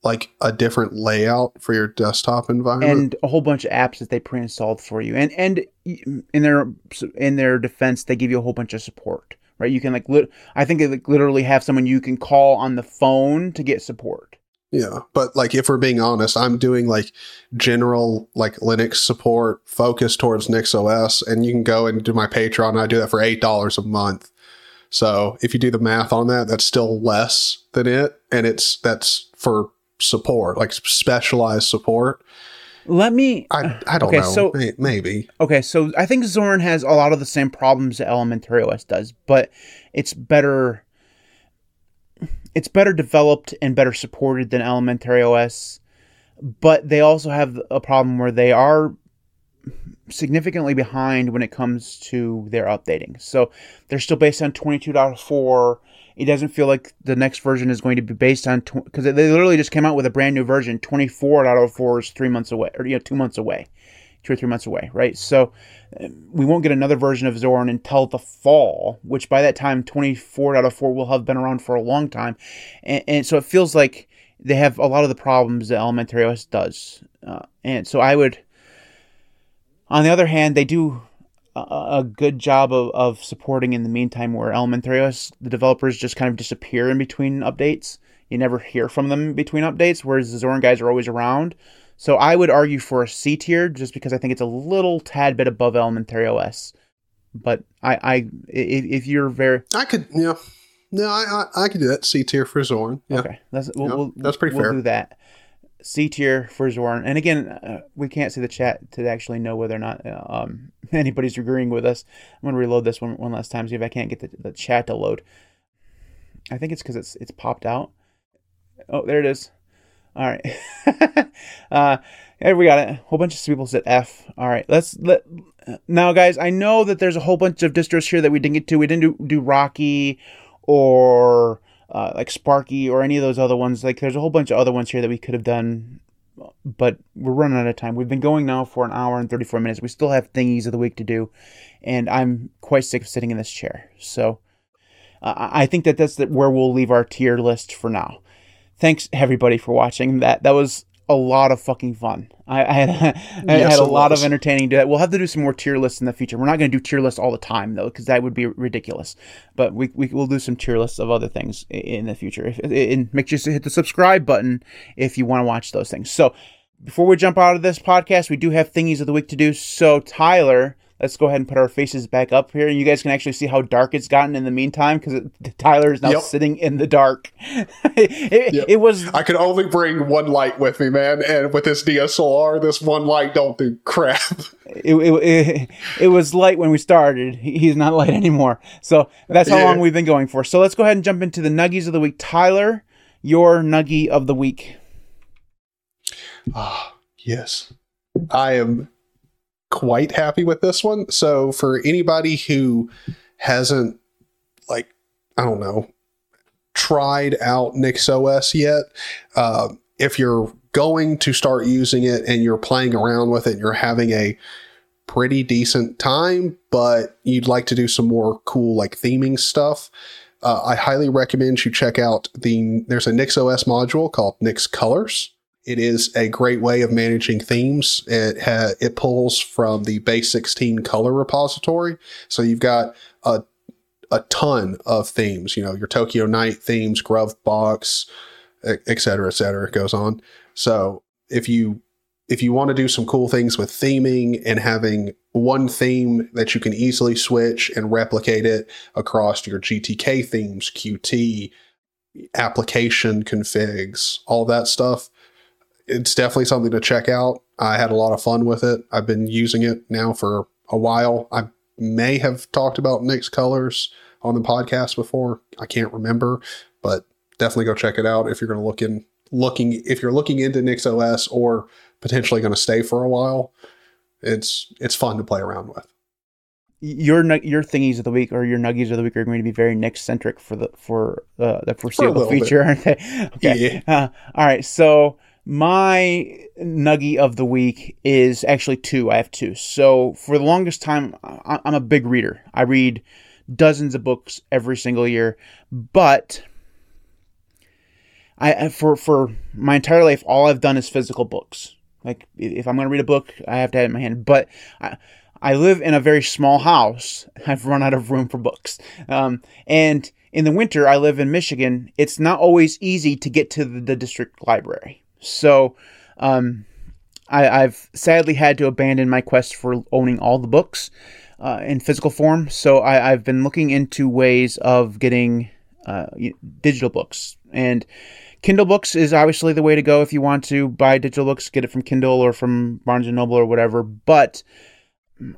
like a different layout for your desktop environment and a whole bunch of apps that they pre-installed for you. And and in their in their defense, they give you a whole bunch of support. Right? You can like lit- I think they like literally have someone you can call on the phone to get support. Yeah, but like if we're being honest, I'm doing like general like Linux support focused towards NixOS, and you can go and do my Patreon. I do that for eight dollars a month. So if you do the math on that, that's still less than it, and it's that's for support, like specialized support. Let me. I I don't Okay, know. so- maybe Okay, so I think Zorin has a lot of the same problems that Elementary OS does, but it's better. It's better developed and better supported than Elementary OS, but they also have a problem where they are significantly behind when it comes to their updating. So they're still based on 22.4. It doesn't feel like the next version is going to be based on because they literally just came out with a brand new version. 24.04 is three months away, or you know, two months away, two or three months away, right? So uh, we won't get another version of Zorin until the fall, which by that time 24.04 will have been around for a long time, and, and so it feels like they have a lot of the problems that Elementary OS does, uh, and so I would. On the other hand, they do a, a good job of, of supporting in the meantime where Elementary OS, the developers just kind of disappear in between updates. You never hear from them between updates, whereas the Zorin guys are always around. So I would argue for a C tier just because I think it's a little tad bit above Elementary OS. But I, I if, if you're very I could. Yeah, no, I I, I could do that. C tier for Zorin. Yeah, okay, that's we'll, Yeah, we'll- that's pretty we'll fair. do that. C tier for Zorin, and again, uh, we can't see the chat to actually know whether or not uh, um, [LAUGHS] anybody's agreeing with us. I'm gonna reload this one one last time, see if I can't get the, the chat to load. I think it's because it's it's popped out. Oh, there it is. All right. [LAUGHS] uh, there we got it. A whole bunch of people said F. All right. Let's let now, guys. I know that there's a whole bunch of distros here that we didn't get to. We didn't do, do Rocky or uh, like Sparky or any of those other ones. Like, there's a whole bunch of other ones here that we could have done, but we're running out of time. We've been going now for an hour and 34 minutes. We still have thingies of the week to do, and I'm quite sick of sitting in this chair. So. Uh, I think that that's where we'll leave our tier list for now. Thanks everybody for watching. That that was a lot of fucking fun. I, I had [LAUGHS] I Yes, had a lot was. of entertaining. To that. We'll have to do some more tier lists in the future. We're not going to do tier lists all the time though, because that would be ridiculous. But we we will do some tier lists of other things in the future. If, and make sure to hit the subscribe button if you want to watch those things. So before we jump out of this podcast, we do have thingies of the week to do. So Tyler. Let's go ahead and put our faces back up here, and you guys can actually see how dark it's gotten in the meantime because Tyler is now Yep. sitting in the dark. [LAUGHS] it, Yep. it was I could only bring one light with me, man, and with this DSLR, this one light don't do crap. [LAUGHS] it, it, it, it was light when we started. He's not light anymore. So that's how Yeah. long we've been going for. So let's go ahead and jump into the nuggies of the week. Tyler, your nuggie of the week. Ah, yes. I am quite happy with this one. So for anybody who hasn't like I don't know tried out NixOS yet, uh, if you're going to start using it and you're playing around with it, and you're having a pretty decent time, but you'd like to do some more cool like theming stuff. Uh, I highly recommend you check out the. There's a NixOS module called Nix Colors. It is a great way of managing themes. It ha- it pulls from the base 16 color repository, so you've got a a ton of themes. You know your Tokyo Night themes, Gruvbox, et cetera, et cetera. It goes on. So if you if you want to do some cool things with theming and having one theme that you can easily switch and replicate it across your GTK themes, QT, application configs, all that stuff, it's definitely something to check out. I had a lot of fun with it. I've been using it now for a while. I may have talked about Nix colors on the podcast before. I can't remember, but definitely go check it out if you're going to look in looking if you're looking into Nix OS or potentially going to stay for a while. It's it's fun to play around with. Your your thingies of the week or your nuggies of the week are going to be very Nix centric for the for uh, the foreseeable future, aren't they? [LAUGHS] Okay. Yeah. Uh, all right. So My nuggy of the week is actually two. I have two. So for the longest time, I'm a big reader. I read dozens of books every single year, but I for for my entire life, all I've done is physical books. Like if I'm going to read a book, I have to have it in my hand. But I, I live in a very small house. [LAUGHS] I've run out of room for books, um, and in the winter, I live in Michigan. It's not always easy to get to the, the district library. So um, I, have sadly had to abandon my quest for owning all the books uh, in physical form. So I, have been looking into ways of getting uh, digital books. And Kindle books is obviously the way to go if you want to buy digital books, get it from Kindle or from Barnes and Noble or whatever. But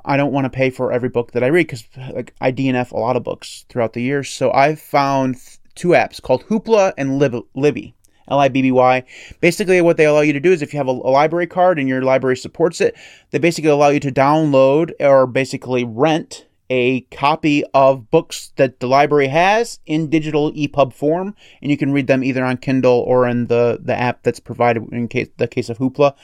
I don't want to pay for every book that I read because like I DNF a lot of books throughout the years. So I've found two apps called Hoopla and Lib- Libby. L I B B Y. Basically, what they allow you to do is if you have a, a, library card and your library supports it, they basically allow you to download or basically rent a copy of books that the library has in digital EPUB form, and you can read them either on Kindle or in the, the app that's provided in case the case of Hoopla.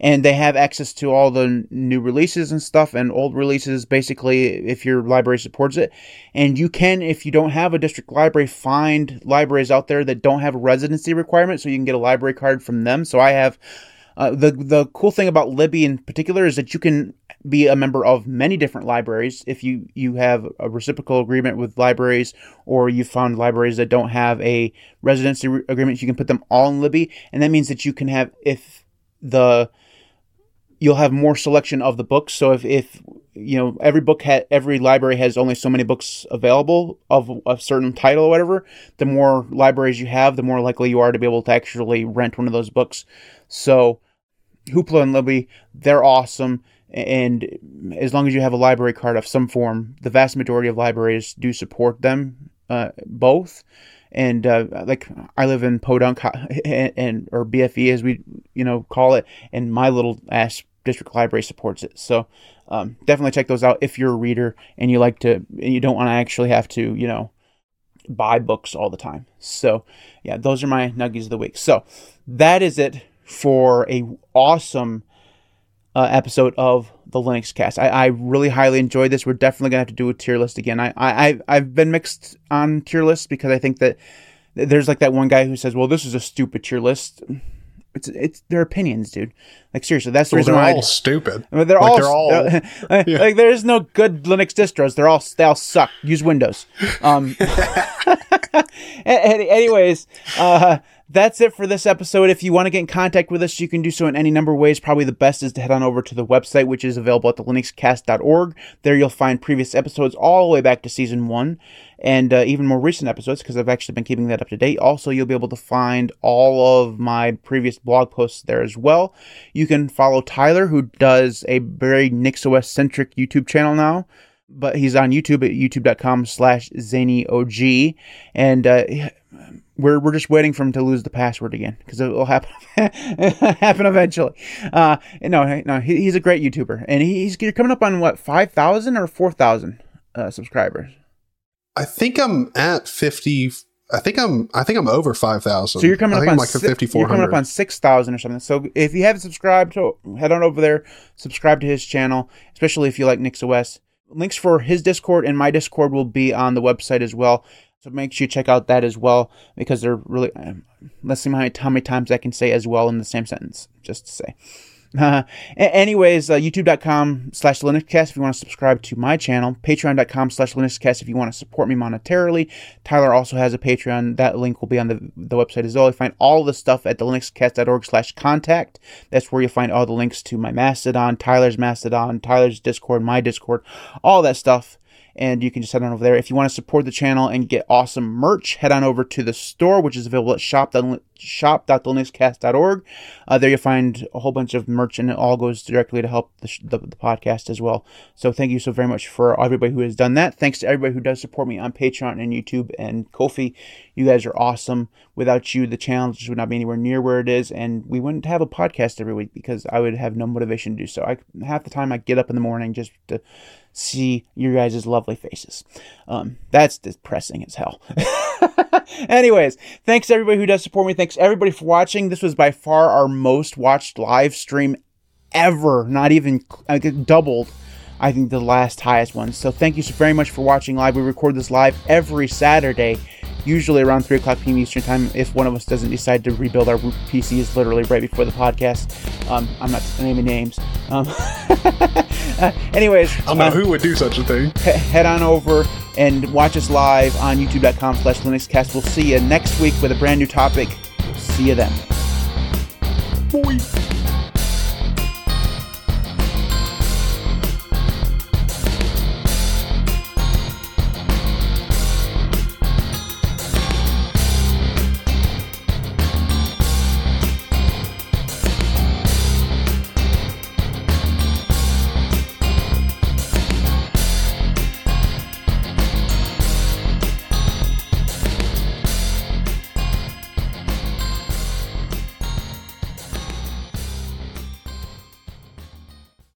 And they have access to all the new releases and stuff and old releases, basically, if your library supports it. And you can, if you don't have a district library, find libraries out there that don't have a residency requirement, so you can get a library card from them. So I have uh, the the cool thing about Libby in particular is that you can be a member of many different libraries if you you have a reciprocal agreement with libraries or you found libraries that don't have a residency re- agreement you can put them all in libby. And that means that you can have if the you'll have more selection of the books. So if, if you know every book ha- every library has only so many books available of a certain title or whatever the more libraries you have the more likely you are to be able to actually rent one of those books. So hoopla and libby they're awesome. And as long as you have a library card of some form, the vast majority of libraries do support them uh, both. And uh, like I live in Podunk [LAUGHS] and, and, or BFE as we you know call it, and my little ass district library supports it. So um, definitely check those out if you're a reader and you like to and you don't want to actually have to you know buy books all the time. So yeah, those are my nuggies of the week. So that is it for a awesome uh, episode of the Linux Cast. I, I really highly enjoyed this. We're definitely gonna have to do a tier list again. I, I I've been mixed on tier lists because I think that there's like that one guy who says, "Well, this is a stupid tier list." It's it's their opinions, dude. Like seriously, that's the well, reason they're why all I, stupid. I mean, they're, like all, they're all they're, [LAUGHS] [LAUGHS] yeah. like there's no good Linux distros. They're all they all suck. Use Windows. Um, [LAUGHS] anyways, uh, that's it for this episode. If you want to get in contact with us, you can do so in any number of ways. Probably the best is to head on over to the website, which is available at the linuxcast.org. There you'll find previous episodes all the way back to season one and uh, even more recent episodes because I've actually been keeping that up to date. Also, you'll be able to find all of my previous blog posts there as well. You can follow Tyler, who does a very NixOS centric YouTube channel now but he's on YouTube at youtube.com slash ZaneyOG. And uh, we're we're just waiting for him to lose the password again because it will happen [LAUGHS] happen eventually. Uh, no, no, he, he's a great YouTuber, and he's coming up on what five thousand or four thousand uh, subscribers. I think I'm at fifty. I think I'm. I think I'm over five thousand. So you're coming up on like fifty four. You're coming up on six thousand or something. So if you haven't subscribed, to, head on over there, subscribe to his channel, especially if you like NixOS. Links for his Discord and my Discord will be on the website as well. So make sure you check out that as well because they're really. Um, let's see how many, how many times I can say as well in the same sentence, just to say. Uh, anyways, uh, youtube.com slash linuxcast if you want to subscribe to my channel. Patreon.com slash linuxcast if you want to support me monetarily. Tyler also has a Patreon. That link will be on the, the website as well. You find all the stuff at the linuxcast.org slash contact. That's where you'll find all the links to my Mastodon, Tyler's Mastodon, Tyler's Discord, my Discord, all that stuff and you can just head on over there. If you want to support the channel and get awesome merch, head on over to the store, which is available at shop.linuxcast.org. Uh, there you'll find a whole bunch of merch, and it all goes directly to help the, the, the, podcast as well. So thank you so very much for everybody who has done that. Thanks to everybody who does support me on Patreon and YouTube and Ko-fi. You guys are awesome. Without you, the channel just would not be anywhere near where it is, and we wouldn't have a podcast every week because I would have no motivation to do so. I half the time I get up in the morning just to see your guys' lovely faces. Um, that's depressing as hell. [LAUGHS] Anyways, thanks everybody who does support me. Thanks everybody for watching. This was by far our most watched live stream ever. Not even uh, doubled. I think the last highest one. So thank you so very much for watching live. We record this live every Saturday, usually around 3 o'clock p.m. Eastern Time. If one of us doesn't decide to rebuild our PC, is literally right before the podcast. Um, I'm not naming names. Um, uh, [LAUGHS] anyways, I don't know uh, who would do such a thing. He- head on over and watch us live on youtube.com slash linuxcast. We'll see you next week with a brand new topic. See you then. Boy.